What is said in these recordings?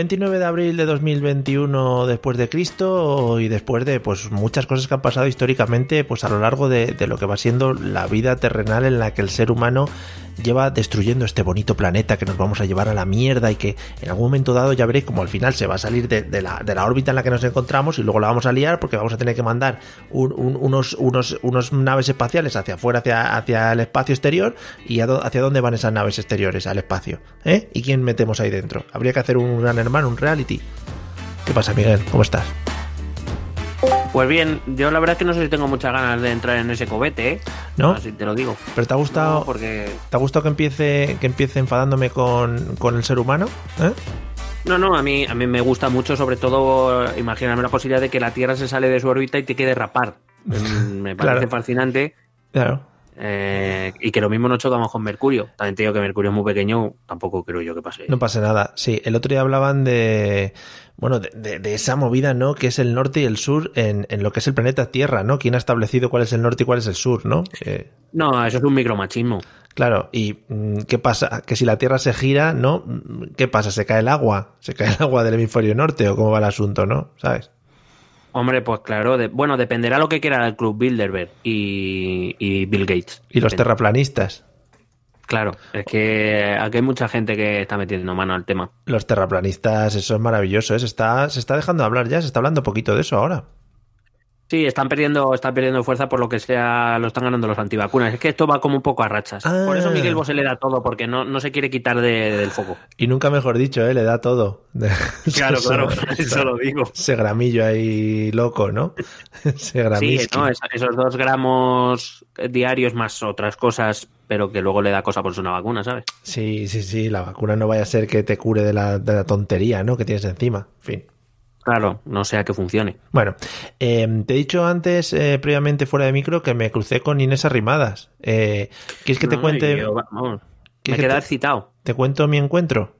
...29 de abril de 2021 después de Cristo y después de pues muchas cosas que han pasado históricamente pues a lo largo de, de lo que va siendo la vida terrenal en la que el ser humano lleva destruyendo este bonito planeta que nos vamos a llevar a la mierda y que en algún momento dado ya veréis como al final se va a salir de, la, de la, órbita en la que nos encontramos y luego la vamos a liar porque vamos a tener que mandar un, un, unos, unos, unos, naves espaciales hacia afuera, hacia, hacia el espacio exterior y hacia dónde van esas naves exteriores, al espacio. ¿eh? ¿Y quién metemos ahí dentro? Habría que hacer un gran hermano, un reality. ¿Qué pasa, Miguel? ¿Cómo estás? Pues bien, yo la verdad es que no sé si tengo muchas ganas de entrar en ese cobete, ¿eh? ¿No? Así te lo digo. ¿Pero te ha gustado, no, porque... ¿te ha gustado que empiece, que empiece enfadándome con, con el ser humano? ¿Eh? No, no, a mí, a mí me gusta mucho, sobre todo, imaginarme la posibilidad de que la Tierra se sale de su órbita y te quede rapar. me parece Claro. fascinante. Claro. Eh, y que lo mismo no chocamos con Mercurio. También te digo que Mercurio es muy pequeño, tampoco creo yo que pase. No pasa nada. Sí, el otro día hablaban de. Bueno, de, de, de esa movida, ¿no? Que es el norte y el sur en, en, lo que es el planeta Tierra, ¿no? ¿Quién ha establecido cuál es el norte y cuál es el sur, ¿no? Eh, no, eso es un micromachismo. Claro, y ¿qué pasa? Que si la Tierra se gira, ¿no? ¿Qué pasa? ¿Se cae el agua? ¿Se cae el agua del hemisferio norte o cómo va el asunto, ¿no? ¿Sabes? Hombre, pues claro, de, bueno, dependerá lo que quiera el Club Bilderberg y, y Bill Gates. Y los terraplanistas. Claro, es que aquí hay mucha gente que está metiendo mano al tema. Los terraplanistas, eso es maravilloso, ¿eh? se, está, se está dejando de hablar ya, se está hablando poquito de eso ahora. Sí, están perdiendo, están perdiendo fuerza por lo que sea, lo están ganando los antivacunas. Es que esto va como un poco a rachas. Ah. Por eso Miguel Bosé le da todo, porque no, no se quiere quitar de, del foco. Y nunca mejor dicho, ¿eh? le da todo. Claro, claro, eso lo digo. Ese gramillo ahí loco, ¿no? Ese sí, ¿no? Es, esos dos gramos diarios más otras cosas, pero que luego le da cosa por una vacuna, ¿sabes? Sí, sí, sí, la vacuna no vaya a ser que te cure de la, de la tontería, ¿no? Que tienes encima, en fin. Claro, no sea que funcione. Bueno, eh, te he dicho antes, eh, previamente fuera de micro, que me crucé con Inés Arrimadas. Eh, ¿Quieres que te no, cuente? Yo, vamos, me queda excitado. ¿Te cuento mi encuentro?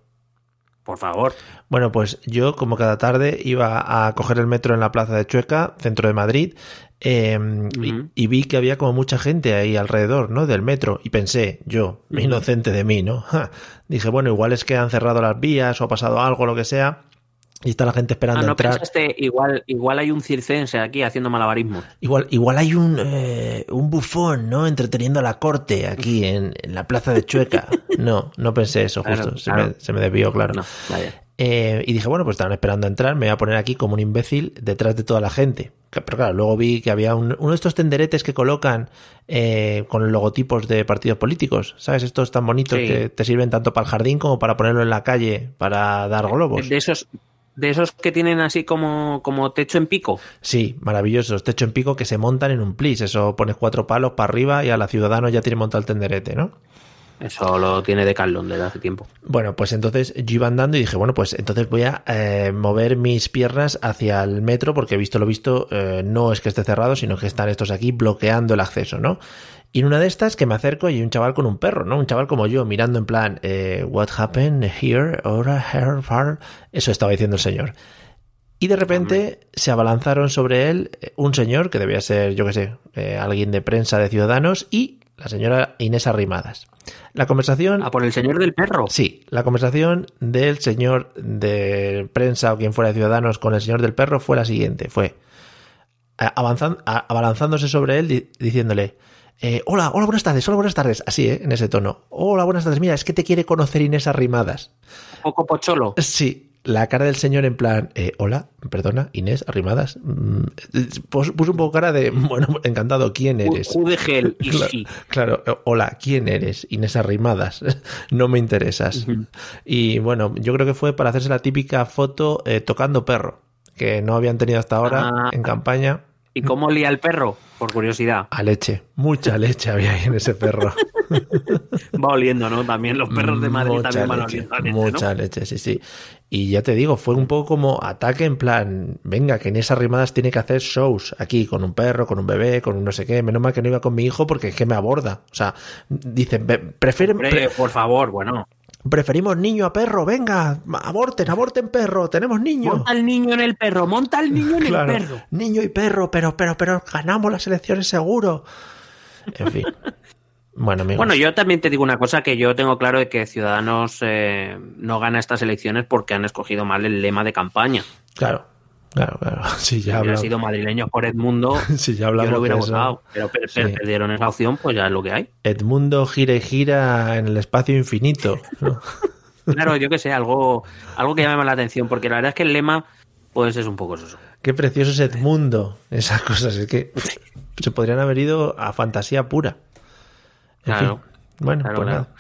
Por favor. Bueno, pues yo, como cada tarde, iba a coger el metro en la plaza de Chueca, centro de Madrid, eh, uh -huh. y, y, vi que había como mucha gente ahí alrededor, ¿no? Del metro. Y pensé, yo, uh -huh. inocente de mí, ¿no? Ja. Dije, bueno, igual es que han cerrado las vías o ha pasado algo, lo que sea. Y está la gente esperando ah, ¿no entrar. Pensaste, igual, igual hay un circense aquí haciendo malabarismo. Igual, igual hay un, eh, un bufón, ¿no? Entreteniendo a la corte aquí en, en, la plaza de Chueca. No, no pensé eso, justo. Claro, se, claro. Me, se, Me, desvió, claro. No, eh, y dije, bueno, pues estaban esperando a entrar, me voy a poner aquí como un imbécil detrás de toda la gente. Pero claro, luego vi que había un, uno de estos tenderetes que colocan eh, con logotipos de partidos políticos, ¿sabes? Estos tan bonitos sí. que te sirven tanto para el jardín como para ponerlo en la calle para dar globos. De esos, de esos que tienen así como, como techo en pico. Sí, maravillosos, techo en pico que se montan en un plis. Eso pones cuatro palos para arriba y a la ciudadano ya tiene montado el tenderete, ¿no? Eso lo tiene de Carlón desde hace tiempo. Bueno, pues entonces yo iba andando y dije, bueno, pues entonces voy a eh, mover mis piernas hacia el metro porque visto lo visto eh, no es que esté cerrado, sino que están estos aquí bloqueando el acceso, ¿no? Y en una de estas que me acerco y hay un chaval con un perro, ¿no? Un chaval como yo, mirando en plan, eh, what happened here, ahora, here, far. Eso estaba diciendo el señor. Y de repente se abalanzaron sobre él eh, un señor que debía ser, yo qué sé, eh, alguien de prensa de Ciudadanos y la señora Inés Arrimadas. La conversación. ¿A por el señor del perro? Sí, la conversación del señor de prensa o quien fuera de Ciudadanos con el señor del perro fue la siguiente: fue avanzando, abalanzándose sobre él diciéndole. Eh, hola, hola, buenas tardes, hola, buenas tardes. Así, ¿eh? En ese tono. Hola, buenas tardes. Mira, es que te quiere conocer Inés Arrimadas. Un poco pocholo. Sí. La cara del señor en plan, eh, hola, perdona, Inés Arrimadas. Mm, puso un poco cara de, bueno, encantado, ¿quién eres? Is claro, claro, hola, ¿quién eres? Inés Arrimadas. no me interesas. Uh -huh. Y bueno, yo creo que fue para hacerse la típica foto eh, tocando perro que no habían tenido hasta ahora Ah. en campaña. ¿Y cómo olía el perro? Por curiosidad. A leche, mucha leche había ahí en ese perro. Va oliendo, ¿no? También los perros de Madrid Mucha también van leche, oliendo a leche, Mucha ¿no? leche, sí, sí. Y ya te digo, fue un poco como ataque en plan, venga, que en esas rimadas tiene que hacer shows aquí, con un perro, con un bebé, con un no sé qué. Menos mal que no iba con mi hijo porque es que me aborda. O sea, dicen, "Ve- prefieren, pre- por favor, bueno. Preferimos niño a perro, venga, aborten, aborten perro, tenemos niño. Monta el niño en el perro, monta el niño en Claro, el perro. niño y perro, pero, pero, pero ganamos las elecciones seguro. En fin. Bueno, amigos. Bueno, yo también te digo una cosa que yo tengo claro de que Ciudadanos eh, no gana estas elecciones porque han escogido mal el lema de campaña. Claro, claro, claro. Si ya hablamos, sido madrileños por Edmundo, si ya yo hablamos lo hubiera de eso. votado. Pero, per- per- Sí. perdieron esa opción, pues ya es lo que hay. Edmundo gira y gira en el espacio infinito. ¿no? Claro, yo que sé, algo, algo que llame la atención, porque la verdad es que el lema, pues es un poco eso. Qué precioso es Edmundo. Esas cosas, es que se podrían haber ido a fantasía pura. En Claro. fin. Bueno, Claro, pues claro. nada.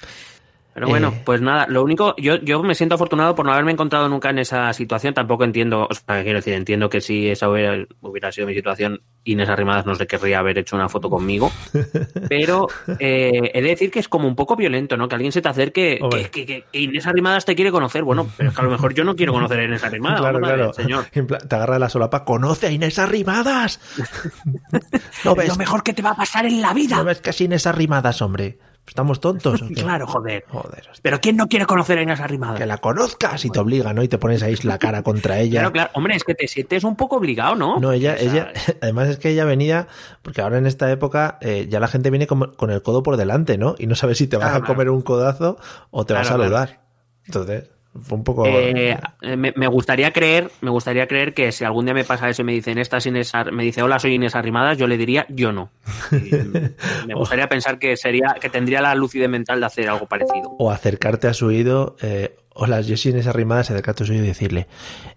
Pero bueno, Eh. pues nada, lo único, yo, yo me siento afortunado por no haberme encontrado nunca en esa situación, tampoco entiendo, o sea, quiero decir, entiendo que si esa hubiera, hubiera sido mi situación, Inés Arrimadas no se querría haber hecho una foto conmigo, pero eh, he de decir que es como un poco violento, ¿no? Que alguien se te acerque, que, que- que Inés Arrimadas te quiere conocer, bueno, pero es que a lo mejor yo no quiero conocer a Inés Arrimadas, claro, claro. señor. Te agarra la solapa. ¡Conoce a Inés Arrimadas! ¿No ves, Lo mejor que te va a pasar en la vida. ¿No ves que es Inés Arrimadas, hombre? ¿Estamos tontos? Claro, joder. Pero ¿quién no quiere conocer a Inés Arrimadas? que la conozcas y te obliga, ¿no? Y te pones ahí la cara contra ella. Claro, claro. Hombre, es que te sientes un poco obligado, ¿no? No, ella, O sea, ella, además es que ella venía, porque ahora en esta época eh, ya la gente viene con, con el codo por delante, ¿no? Y no sabes si te vas Claro, a comer un codazo o te vas a saludar. Entonces, fue un poco... Eh, me, me gustaría creer, me gustaría creer que si algún día me pasa eso y me dicen estas Inés, Ar- me dice hola soy Inés Arrimadas, yo le diría yo no. Me gustaría pensar que sería, que tendría la lucidez mental de hacer algo parecido. O acercarte a su oído, eh, hola, yo soy Inés Arrimadas, acercarte a su oído y decirle,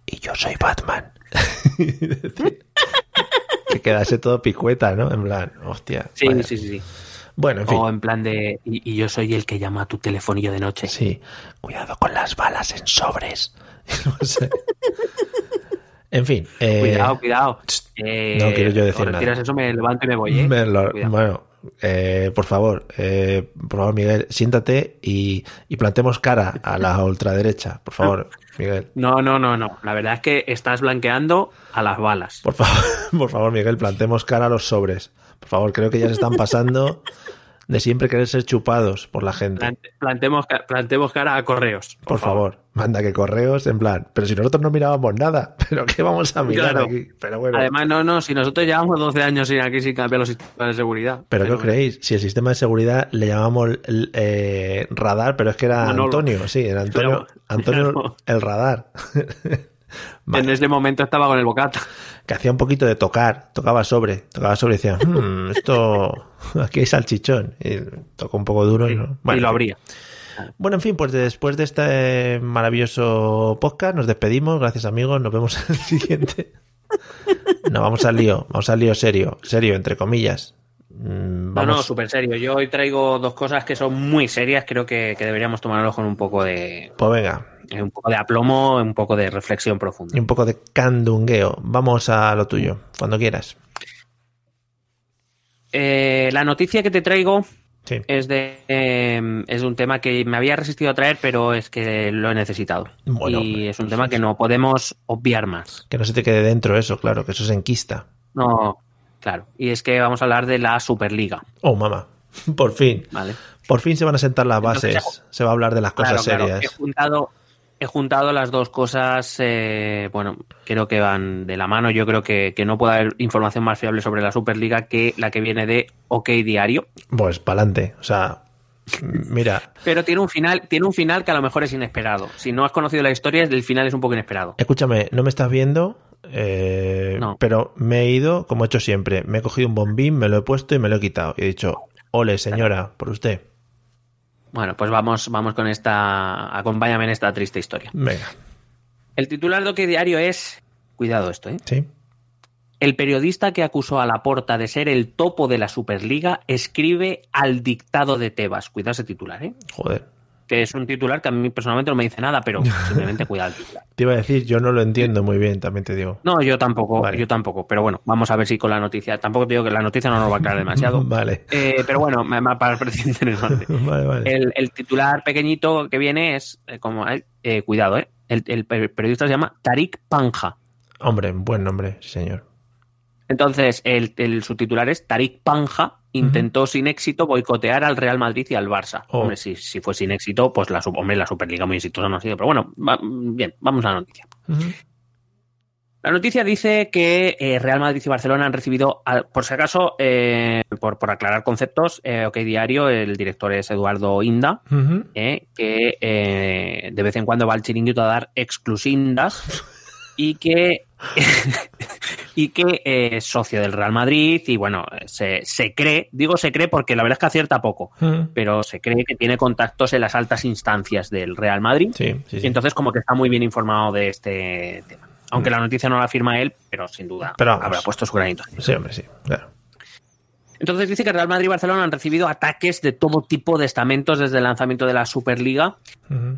y yo soy Batman. Decir, que quedase todo picueta, ¿no? En plan, hostia. Sí, vaya. sí, sí, sí. Bueno, en fin. O en plan de y, y yo soy el que llama a tu telefonillo de noche. Sí, cuidado con las balas en sobres. No sé. En fin. eh, Cuidado, cuidado. tst, Eh, no quiero yo decir nada. eso, me levanto y me voy, ¿eh? me lo- Cuidado. bueno, por favor, eh, por favor, Miguel, siéntate y, y plantemos cara a la ultraderecha. Por favor, Miguel. No, no, no, no. La verdad es que estás blanqueando a las balas. Por favor, por favor, Miguel, plantemos cara a los sobres. Por favor, creo que ya se están pasando de siempre querer ser chupados por la gente. Plante- Plantemos, plantemos cara a correos. Por favor, manda que correos, en plan. Pero si nosotros no mirábamos nada, ¿pero qué vamos a mirar Claro. aquí? Pero bueno. Además, no, no, si nosotros llevamos 12 años sin aquí sin cambiar los sistemas de seguridad. ¿Pero qué os creéis? Si el sistema de seguridad le llamamos eh, radar, pero es que era Manolo. Antonio, sí, era Antonio, Antonio el radar. Vale. En ese momento estaba con el bocata. Que hacía un poquito de tocar, tocaba sobre, tocaba sobre y decía, "Hmm, esto, aquí hay salchichón. Y tocó un poco duro y, no. y lo abría. Bueno, en fin, pues después de este maravilloso podcast, nos despedimos. Gracias, amigos. Nos vemos en el siguiente. No, vamos al lío. Vamos al lío serio. Serio, entre comillas. Mm, No, no, súper serio. Yo hoy traigo dos cosas que son muy serias. Creo que, que deberíamos tomarlos con un poco de Pues venga, un poco de aplomo, un poco de reflexión profunda. y un poco de candungueo. Vamos a lo tuyo, cuando quieras. Eh, la noticia que te traigo Sí. es de eh, es un tema que me había resistido a traer, pero es que lo he necesitado. Bueno, y hombre, es un pues tema que no podemos obviar más. Que no se te quede dentro eso, claro, que eso es enquista. No, claro. Y es que vamos a hablar de la Superliga, Oh, mamá. Por fin. ¿vale? Por fin se van a sentar las Entonces, bases. Se va a hablar de las Claro, cosas claro. serias. He juntado, he juntado las dos cosas, eh, bueno, creo que van de la mano. Yo creo que, que no puede haber información más fiable sobre la Superliga que la que viene de OK Diario. Pues pa'lante. O sea, mira, Pero tiene un final, tiene un final que a lo mejor es inesperado. Si no has conocido la historia, el final es un poco inesperado. escúchame, no me estás viendo, eh, No. pero me he ido, como he hecho siempre. Me he cogido un bombín, me lo he puesto y me lo he quitado. Y he dicho, ole, señora, por usted. Bueno, pues vamos, vamos con esta. Acompáñame en esta triste historia. Venga, El titular de OK Diario es. Cuidado esto, ¿eh? sí. El periodista que acusó a Laporta de ser el topo de la Superliga escribe al dictado de Tebas. Cuidado ese titular, ¿eh? Joder. Que es un titular que a mí personalmente no me dice nada, pero simplemente cuidado el titular. Te iba a decir, yo no lo entiendo muy bien, también te digo. No, yo tampoco, Vale. yo tampoco, pero bueno, vamos a ver si con la noticia, tampoco te digo que la noticia no nos va a aclarar demasiado. Vale. Eh, pero bueno, me, me ha parecido interesante. Vale, vale. El, el titular pequeñito que viene es, eh, como, eh, cuidado, eh, el, el periodista se llama Tarik Panja. Hombre, buen nombre, señor. Entonces, el, el subtitular es Tarik Panja intentó sin éxito boicotear al Real Madrid y al Barça. Oh. Hombre, si, si fue sin éxito, pues la, hombre, la Superliga muy exitosa no ha sido. Pero bueno, va- bien, vamos a la noticia. La noticia dice que eh, Real Madrid y Barcelona han recibido, al- por si acaso, eh, por, por aclarar conceptos, eh, OK Diario, el director es Eduardo Inda, eh, que de vez en cuando va al chiringuito a dar exclusindas y que y que eh, es socio del Real Madrid y bueno, se, se cree, digo se cree porque la verdad es que acierta poco, Ujú. pero se cree que tiene contactos en las altas instancias del Real Madrid Sí, sí, y entonces como que está muy bien informado de este tema. Aunque la noticia no la firma él, pero sin duda Pero habrá puesto su granito. Sí, hombre, sí, claro. Entonces dice que Real Madrid y Barcelona han recibido ataques de todo tipo de estamentos desde el lanzamiento de la Superliga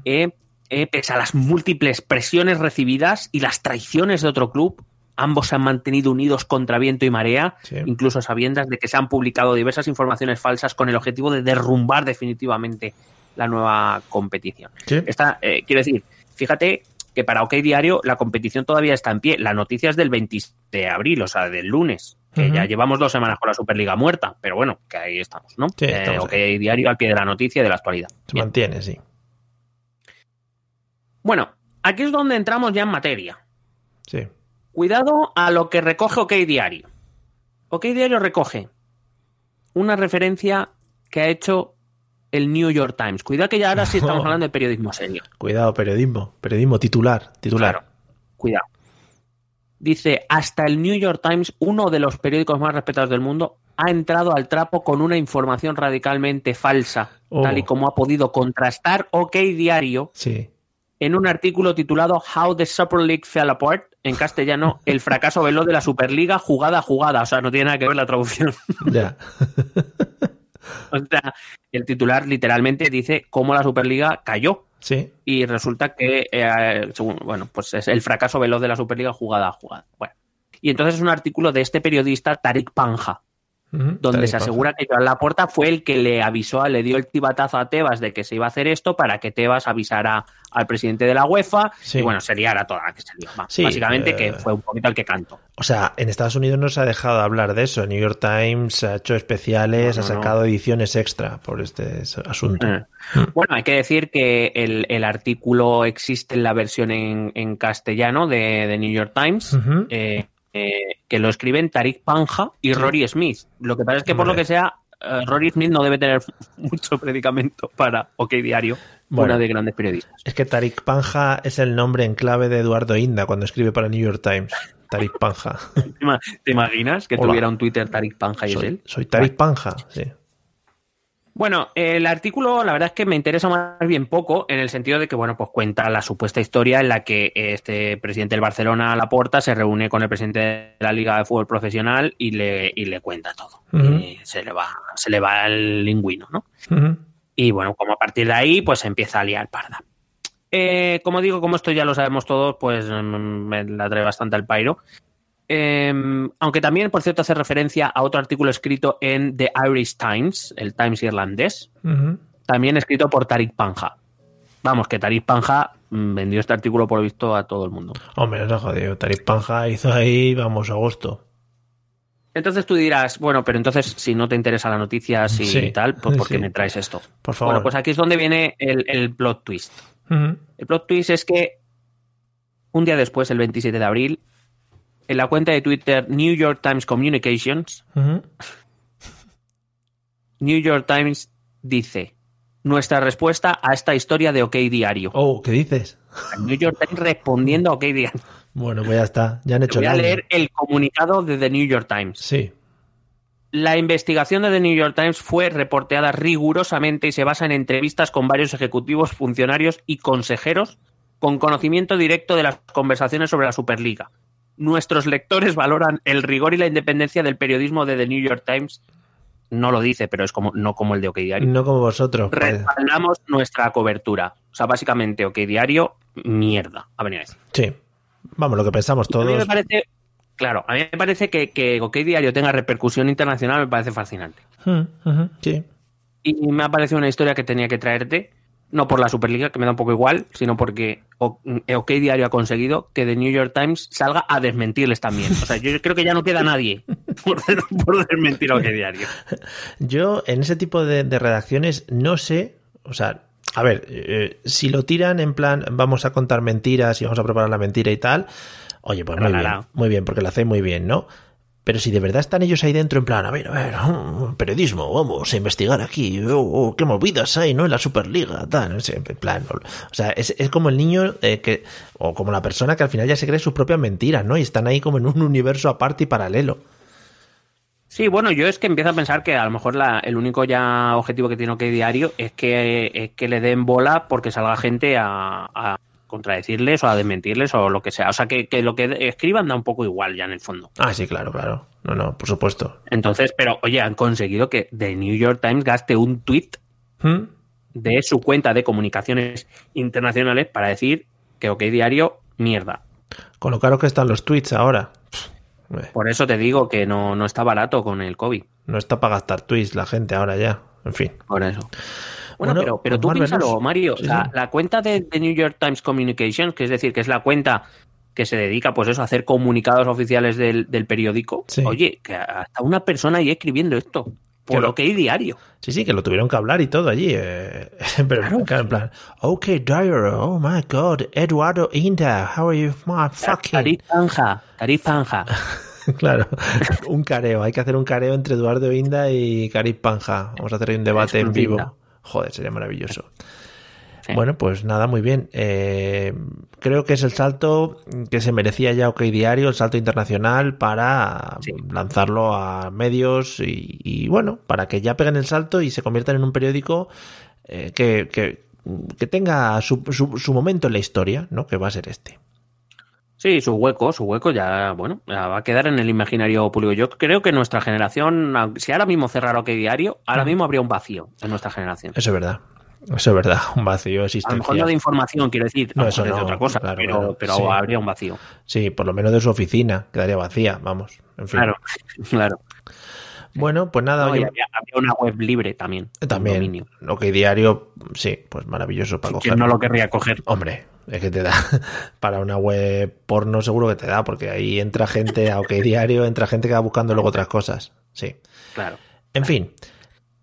eh, eh, pese a las múltiples presiones recibidas y las traiciones de otro club, ambos se han mantenido unidos contra viento y marea, Sí. incluso sabiendas de que se han publicado diversas informaciones falsas con el objetivo de derrumbar definitivamente la nueva competición. Sí. Esta, eh, quiero decir, fíjate que para OK Diario la competición todavía está en pie. La noticia es del 20 de abril, o sea, del lunes. Que ya llevamos dos semanas con la Superliga muerta, pero bueno, que ahí estamos, ¿no? Sí, Eh, OK ahí. Diario al pie de la noticia y de la actualidad. Se Bien. mantiene, sí. Bueno, aquí es donde entramos ya en materia. Sí. Cuidado a lo que recoge OK Diario. OK Diario recoge una referencia que ha hecho el New York Times. Cuidado que ya ahora sí estamos hablando de periodismo serio. Cuidado, periodismo. Periodismo titular. Titular. Claro. Cuidado. Dice, hasta el New York Times, uno de los periódicos más respetados del mundo, ha entrado al trapo con una información radicalmente falsa, Oh. tal y como ha podido contrastar OK Diario Sí. En un artículo titulado How the Super League Fell Apart, en castellano, el fracaso veloz de la Superliga jugada a jugada. O sea, no tiene nada que ver la traducción. Ya. o sea, el titular literalmente dice cómo la Superliga cayó. Sí. Y resulta que, eh, según- bueno, pues es el fracaso veloz de la Superliga jugada a jugada. Bueno. Y entonces es un artículo de este periodista, Tarik Panja, Donde se asegura que Joan Laporta fue el que le avisó, le dio el tibatazo a Tebas de que se iba a hacer esto para que Tebas avisara al presidente de la UEFA Sí. y bueno, se liara toda la que se lió. Va, Sí, Básicamente eh, que fue un poquito el que cantó. O sea, en Estados Unidos no se ha dejado de hablar de eso. New York Times ha hecho especiales, No, no, ha sacado ediciones extra por este asunto. Eh. Bueno, hay que decir que el, el artículo existe en la versión en, en castellano de, de New York Times, eh, eh, que lo escriben Tarik Panja y Rory Smith. Lo que pasa es que, por lo que sea, eh, Rory Smith no debe tener mucho predicamento para OK Diario, Bueno. una de grandes periodistas. Es que Tarik Panja es el nombre en clave de Eduardo Inda cuando escribe para New York Times. Tarik Panja. ¿Te ima- ¿Te imaginas que Hola. tuviera un Twitter Tarik Panja y es él? soy Tarik Panja, sí. Bueno, el artículo la verdad es que me interesa más bien poco en el sentido de que, bueno, pues cuenta la supuesta historia en la que este presidente del Barcelona, Laporta, se reúne con el presidente de la Liga de Fútbol Profesional y le, y le cuenta todo. Y se le va, se le va el lingüino, ¿no? Y bueno, como a partir de ahí, pues empieza a liar parda. Eh, como digo, como esto ya lo sabemos todos, pues mm, me la trae bastante al pairo. Eh, aunque también, por cierto, hace referencia a otro artículo escrito en The Irish Times, el Times irlandés, también escrito por Tarik Panja. Vamos, que Tarik Panja mm, vendió este artículo por visto a todo el mundo. Hombre, no jodido. Tarik Panja hizo ahí, vamos, agosto. Entonces tú dirás, bueno, pero entonces si no te interesa la noticia y Sí, tal, pues ¿por qué sí. me traes esto? Por favor. Bueno, pues aquí es donde viene el, el plot twist. El plot twist es que un día después, el 27 de abril, en la cuenta de Twitter New York Times Communications. New York Times dice nuestra respuesta a esta historia de OK Diario. Oh, ¿qué dices? New York Times respondiendo a OK Diario. Bueno, pues ya está. Ya han hecho Voy a leer el comunicado de The New York Times. Sí. La investigación de The New York Times fue reporteada rigurosamente y se basa en entrevistas con varios ejecutivos, funcionarios y consejeros con conocimiento directo de las conversaciones sobre la Superliga. Nuestros lectores valoran el rigor y la independencia del periodismo de The New York Times no lo dice, pero es como no como el de OK Diario. No como vosotros. Respaldamos nuestra cobertura. O sea, básicamente OK Diario, mierda, ha venido a decir. Sí. Vamos, lo que pensamos A mí me todos. parece, claro, a mí me parece que, que OK Diario tenga repercusión internacional, me parece fascinante. Mm, Sí. Y me ha parecido una historia que tenía que traerte, no por la Superliga, que me da un poco igual, sino porque OK Diario ha conseguido que The New York Times salga a desmentirles también. O sea, yo creo que ya no queda nadie por, por desmentir a OK Diario. Yo, en ese tipo de, de redacciones, no sé. O sea, a ver, eh, si lo tiran en plan, vamos a contar mentiras y vamos a preparar la mentira y tal. Oye, pues muy bien, muy bien, porque lo hacéis muy bien, ¿no? Pero si de verdad están ellos ahí dentro, en plan, a ver, a ver, mm, periodismo, vamos a investigar aquí, oh, oh, qué movidas hay, ¿no? En la Superliga, tal, en plan, o sea, es, es como el niño eh, que, o como la persona que al final ya se cree sus propias mentiras, ¿no? Y están ahí como en un universo aparte y paralelo. Sí, bueno, yo es que empiezo a pensar que a lo mejor la- el único ya objetivo que tiene OK Diario es que, es que le den bola porque salga gente a contradecirles o a desmentirles o lo que sea. O sea, que, que lo que escriban da un poco igual ya en el fondo. Ah, sí, claro, claro. No, no, por supuesto. Entonces, pero oye, han conseguido que The New York Times gaste un tweet ¿Mm? de su cuenta de comunicaciones internacionales para decir que OK Diario, mierda. Con lo caro que están los tweets ahora. Eh, Por eso te digo que no, no está barato con el COVID. No está para gastar tweets la gente ahora ya. En fin. Por eso. Bueno, Bueno, pero, pero tú piénsalo. Mario. Sí, la, sí. la cuenta de, de New York Times Communications, que es decir, que es la cuenta que se dedica pues eso a hacer comunicados oficiales del, del periódico. Sí. Oye, que hasta una persona ahí escribiendo esto. Por lo- que hay diario. Sí, sí, que lo tuvieron que hablar y todo allí. eh, pero claro, en plan, ok, Diary, oh my god, Eduardo Inda, how are you, my fucking. Tarif Panja, Tarif Panja. Claro, un careo, hay que hacer un careo entre Eduardo Inda y Cariz Panja. Vamos a hacer un debate en vivo. Joder, sería maravilloso. Sí. Bueno, pues nada, muy bien. Eh, creo que es el salto que se merecía ya OK Diario, el salto internacional para Sí. lanzarlo a medios y, y, bueno, para que ya peguen el salto y se conviertan en un periódico eh, que, que, que tenga su, su, su momento en la historia, ¿no? Que va a ser este. Sí, su hueco, su hueco ya, bueno, ya va a quedar en el imaginario público. Yo creo que nuestra generación, si ahora mismo cerrara OK Diario, ahora mismo habría un vacío en nuestra generación. Eso es verdad. Eso es verdad. Un vacío A lo mejor existencial. no de información, quiero decir, No, eso es de no, otra cosa, claro, pero, claro, pero sí. habría un vacío. Sí, por lo menos de su oficina quedaría vacía, vamos. En fin. Claro, claro. Bueno, pues nada, No, había, había una web libre también. también. OK Diario, sí, pues maravilloso para ¿Quién coger. no lo querría coger? Hombre, es que te da. Para una web porno seguro que te da, porque ahí entra gente a OK Diario, entra gente que va buscando luego otras cosas. Sí. Claro. En fin.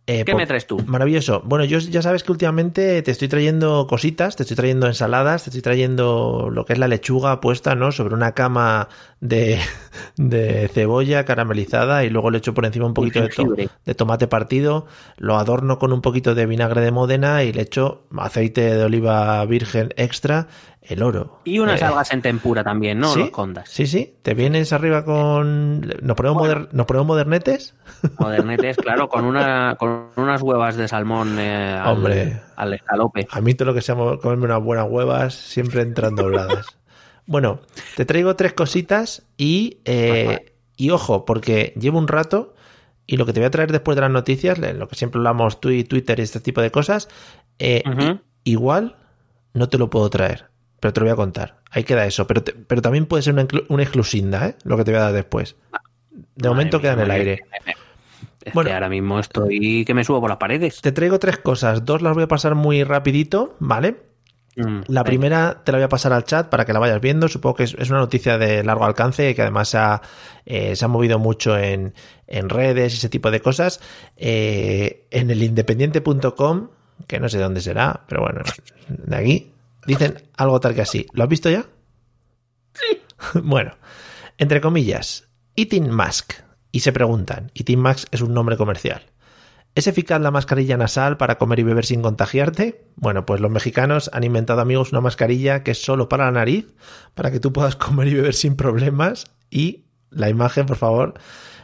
Eh, ¿Qué me traes tú? Maravilloso. Bueno, yo ya sabes que últimamente te estoy trayendo cositas, te estoy trayendo ensaladas, te estoy trayendo lo que es la lechuga puesta, ¿no? Sobre una cama de, de cebolla caramelizada y luego le echo por encima un poquito de, to- de tomate partido, lo adorno con un poquito de vinagre de Módena y le echo aceite de oliva virgen extra, el oro. Y unas Eh, algas en tempura también, ¿no? ¿sí? Los condas. Sí, sí. ¿Te vienes arriba con... ¿Nos ponemos, Bueno. moder- ¿nos ponemos modernetes? Modernetes, claro, con, una, con unas huevas de salmón eh, al, Hombre. al escalope. A mí todo lo que sea comerme unas buenas huevas siempre entran dobladas. bueno, te traigo tres cositas y, eh, y ojo, porque llevo un rato y lo que te voy a traer después de las noticias, lo que siempre hablamos tú y Twitter y este tipo de cosas, eh, igual no te lo puedo traer, pero te lo voy a contar. Ahí queda eso, pero, te- pero también puede ser una, una exclusinda, ¿eh? lo que te voy a dar después. De momento Madre queda en el aire. Es Bueno. que ahora mismo estoy que me subo por las paredes. Te traigo tres cosas, dos las voy a pasar muy rapidito, ¿vale? Mm, La primera te la voy a pasar al chat para que la vayas viendo. Supongo que es, es una noticia de largo alcance y que además se ha, eh, se ha movido mucho en, en redes y ese tipo de cosas. Eh, en el independiente.com, que no sé dónde será, pero bueno, de aquí, dicen algo tal que así. ¿Lo has visto ya? Sí. bueno, entre comillas, Eating Mask. Y se preguntan, Eating Mask es un nombre comercial. ¿Es eficaz la mascarilla nasal para comer y beber sin contagiarte? Bueno, pues los mexicanos han inventado, amigos, una mascarilla que es solo para la nariz, para que tú puedas comer y beber sin problemas. Y la imagen, por favor,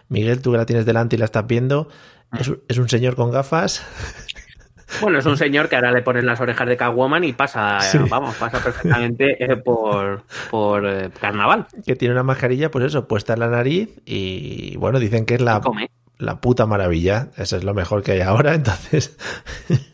Miguel, tú que la tienes delante y la estás viendo, es, un- es un señor con gafas. Bueno, es un señor que ahora le ponen las orejas de Catwoman y pasa, Sí. vamos, pasa perfectamente eh, por, por eh, carnaval. que tiene una mascarilla, pues eso, puesta en la nariz y bueno, dicen que es la come. la puta maravilla. Eso es lo mejor que hay ahora, entonces.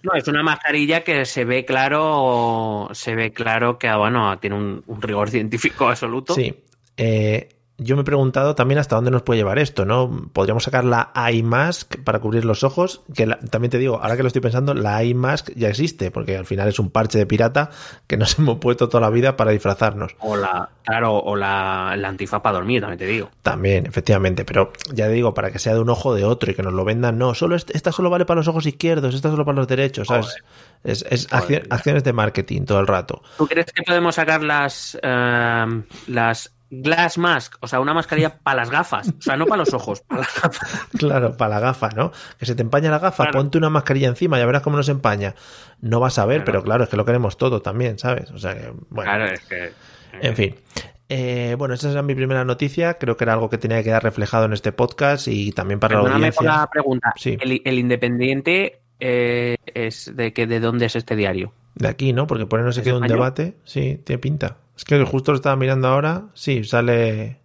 No, es una mascarilla que se ve claro, se ve claro que, bueno, tiene un, un rigor científico absoluto. Sí. Eh, yo me he preguntado también hasta dónde nos puede llevar esto, ¿no? Podríamos sacar la eye mask para cubrir los ojos, que la- también te digo, ahora que lo estoy pensando, la eye mask ya existe, porque al final es un parche de pirata que nos hemos puesto toda la vida para disfrazarnos. O la, claro, o la, la antifa para dormir, también te digo. También, efectivamente, pero ya digo, para que sea de un ojo de otro y que nos lo vendan, no, solo est- esta solo vale para los ojos izquierdos, esta solo para los derechos, ¿sabes? Es, es acciones de marketing todo el rato. ¿Tú crees que podemos sacar las, eh, las glass mask? O sea, una mascarilla para las gafas. O sea, no para los ojos, para las gafas. Claro, para la gafa, ¿no? Que se te empaña la gafa, Claro. ponte una mascarilla encima, ya verás cómo nos empaña. No vas a ver, Claro. pero claro, es que lo queremos todo también, ¿sabes? O sea que, bueno, Claro, es que. en fin. Eh, bueno, esa era mi primera noticia, creo que era algo que tenía que quedar reflejado en este podcast y también para la Perdóname por audiencia. la pregunta. Sí. El, el Independiente eh, es de que de dónde es este diario. De aquí, ¿no? Porque pone no sé ¿Es qué un debate. Sí, tiene pinta. Es que justo lo estaba mirando ahora. Sí, sale.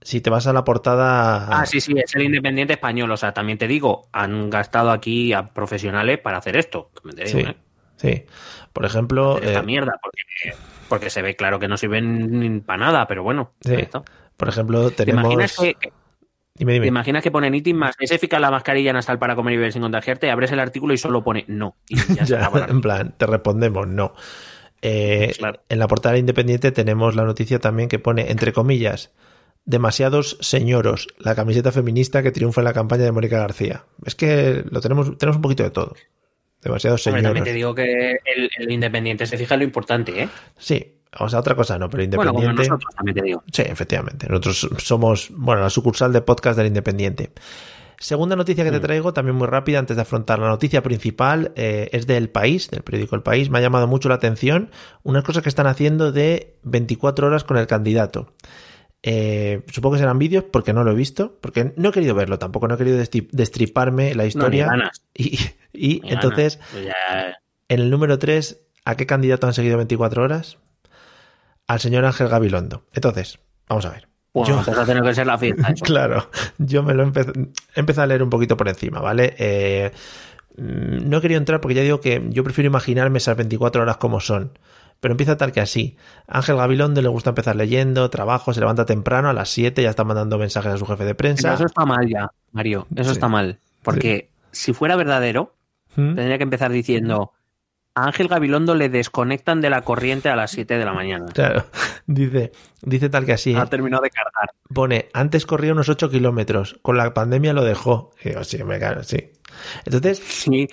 Si te vas a la portada. Ah, sí, sí, es el Independiente español. O sea, también te digo, han gastado aquí a profesionales para hacer esto. Sí, ¿eh? sí. Por ejemplo. Esta eh, mierda, porque, porque se ve claro que no sirven para nada, pero bueno. Sí. por ejemplo, ¿Te tenemos. imaginas que, que- Dime, te imaginas que pone Nitin más ese eficaz la mascarilla nasal para comer y beber sin contagiarte? Abres el artículo y solo pone no. Y ya, Ya, en plan, te respondemos, no. Eh, Claro. En la portada independiente tenemos la noticia también que pone, entre comillas, demasiados señoros, la camiseta feminista que triunfa en la campaña de Mónica García. Es que lo tenemos, tenemos un poquito de todo. Demasiados Hombre, señoros. también te digo que el, el Independiente se fija en lo importante, ¿eh? Sí, o sea, otra cosa no, pero Bueno, como independiente. nosotros también te digo. Sí, efectivamente. Nosotros somos, bueno, la sucursal de podcast del Independiente. Segunda noticia que te traigo, también muy rápida, antes de afrontar la noticia principal, eh, es del País, del periódico El País. Me ha llamado mucho la atención unas cosas que están haciendo de 24 horas con el candidato. Eh, supongo que serán vídeos porque no lo he visto, porque no he querido verlo tampoco, no he querido destri- destriparme la historia. ganas. y y entonces. Pues ya- en el número 3, ¿a qué candidato han seguido 24 horas? Al señor Ángel Gabilondo. Entonces, vamos a ver. Bueno, Yo- entonces va a tener que ser la fiesta. eso. Claro, yo me lo empe- he empezado a leer un poquito por encima, ¿vale? Eh, mm, no he querido entrar porque ya digo que yo prefiero imaginarme esas 24 horas como son. Pero empieza tal que así. Ángel Gabilondo le gusta empezar leyendo, trabajo, se levanta temprano, a las 7 ya está mandando mensajes a su jefe de Pero prensa. eso está mal ya, Mario. Eso Sí. está mal. Porque si fuera verdadero, ¿Mm? tendría que empezar diciendo a Ángel Gabilondo le desconectan de la corriente a las 7 de la mañana. Claro, dice, dice tal que así. ¿eh? Ha terminado de cargar. Pone, antes corría unos 8 kilómetros, con la pandemia lo dejó. Y digo, sí, me claro, sí. Entonces, Sí,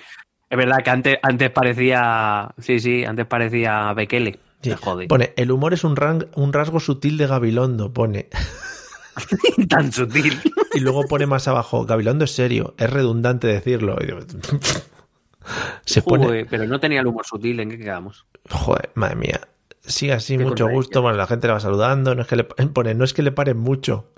es verdad que antes, antes parecía. Sí, sí, antes parecía Bekele. sí, Me jode. pone, el humor es un, ran- un rasgo sutil de Gabilondo, pone. Tan sutil. Y luego pone más abajo, Gabilondo es serio, es redundante decirlo. Y digo, se pone, Joder, pero no tenía el humor sutil, ¿en qué quedamos? joder, madre mía. Sí, así, mucho gusto. Bueno, la gente le va saludando, no es que le pone, no es que le paren mucho.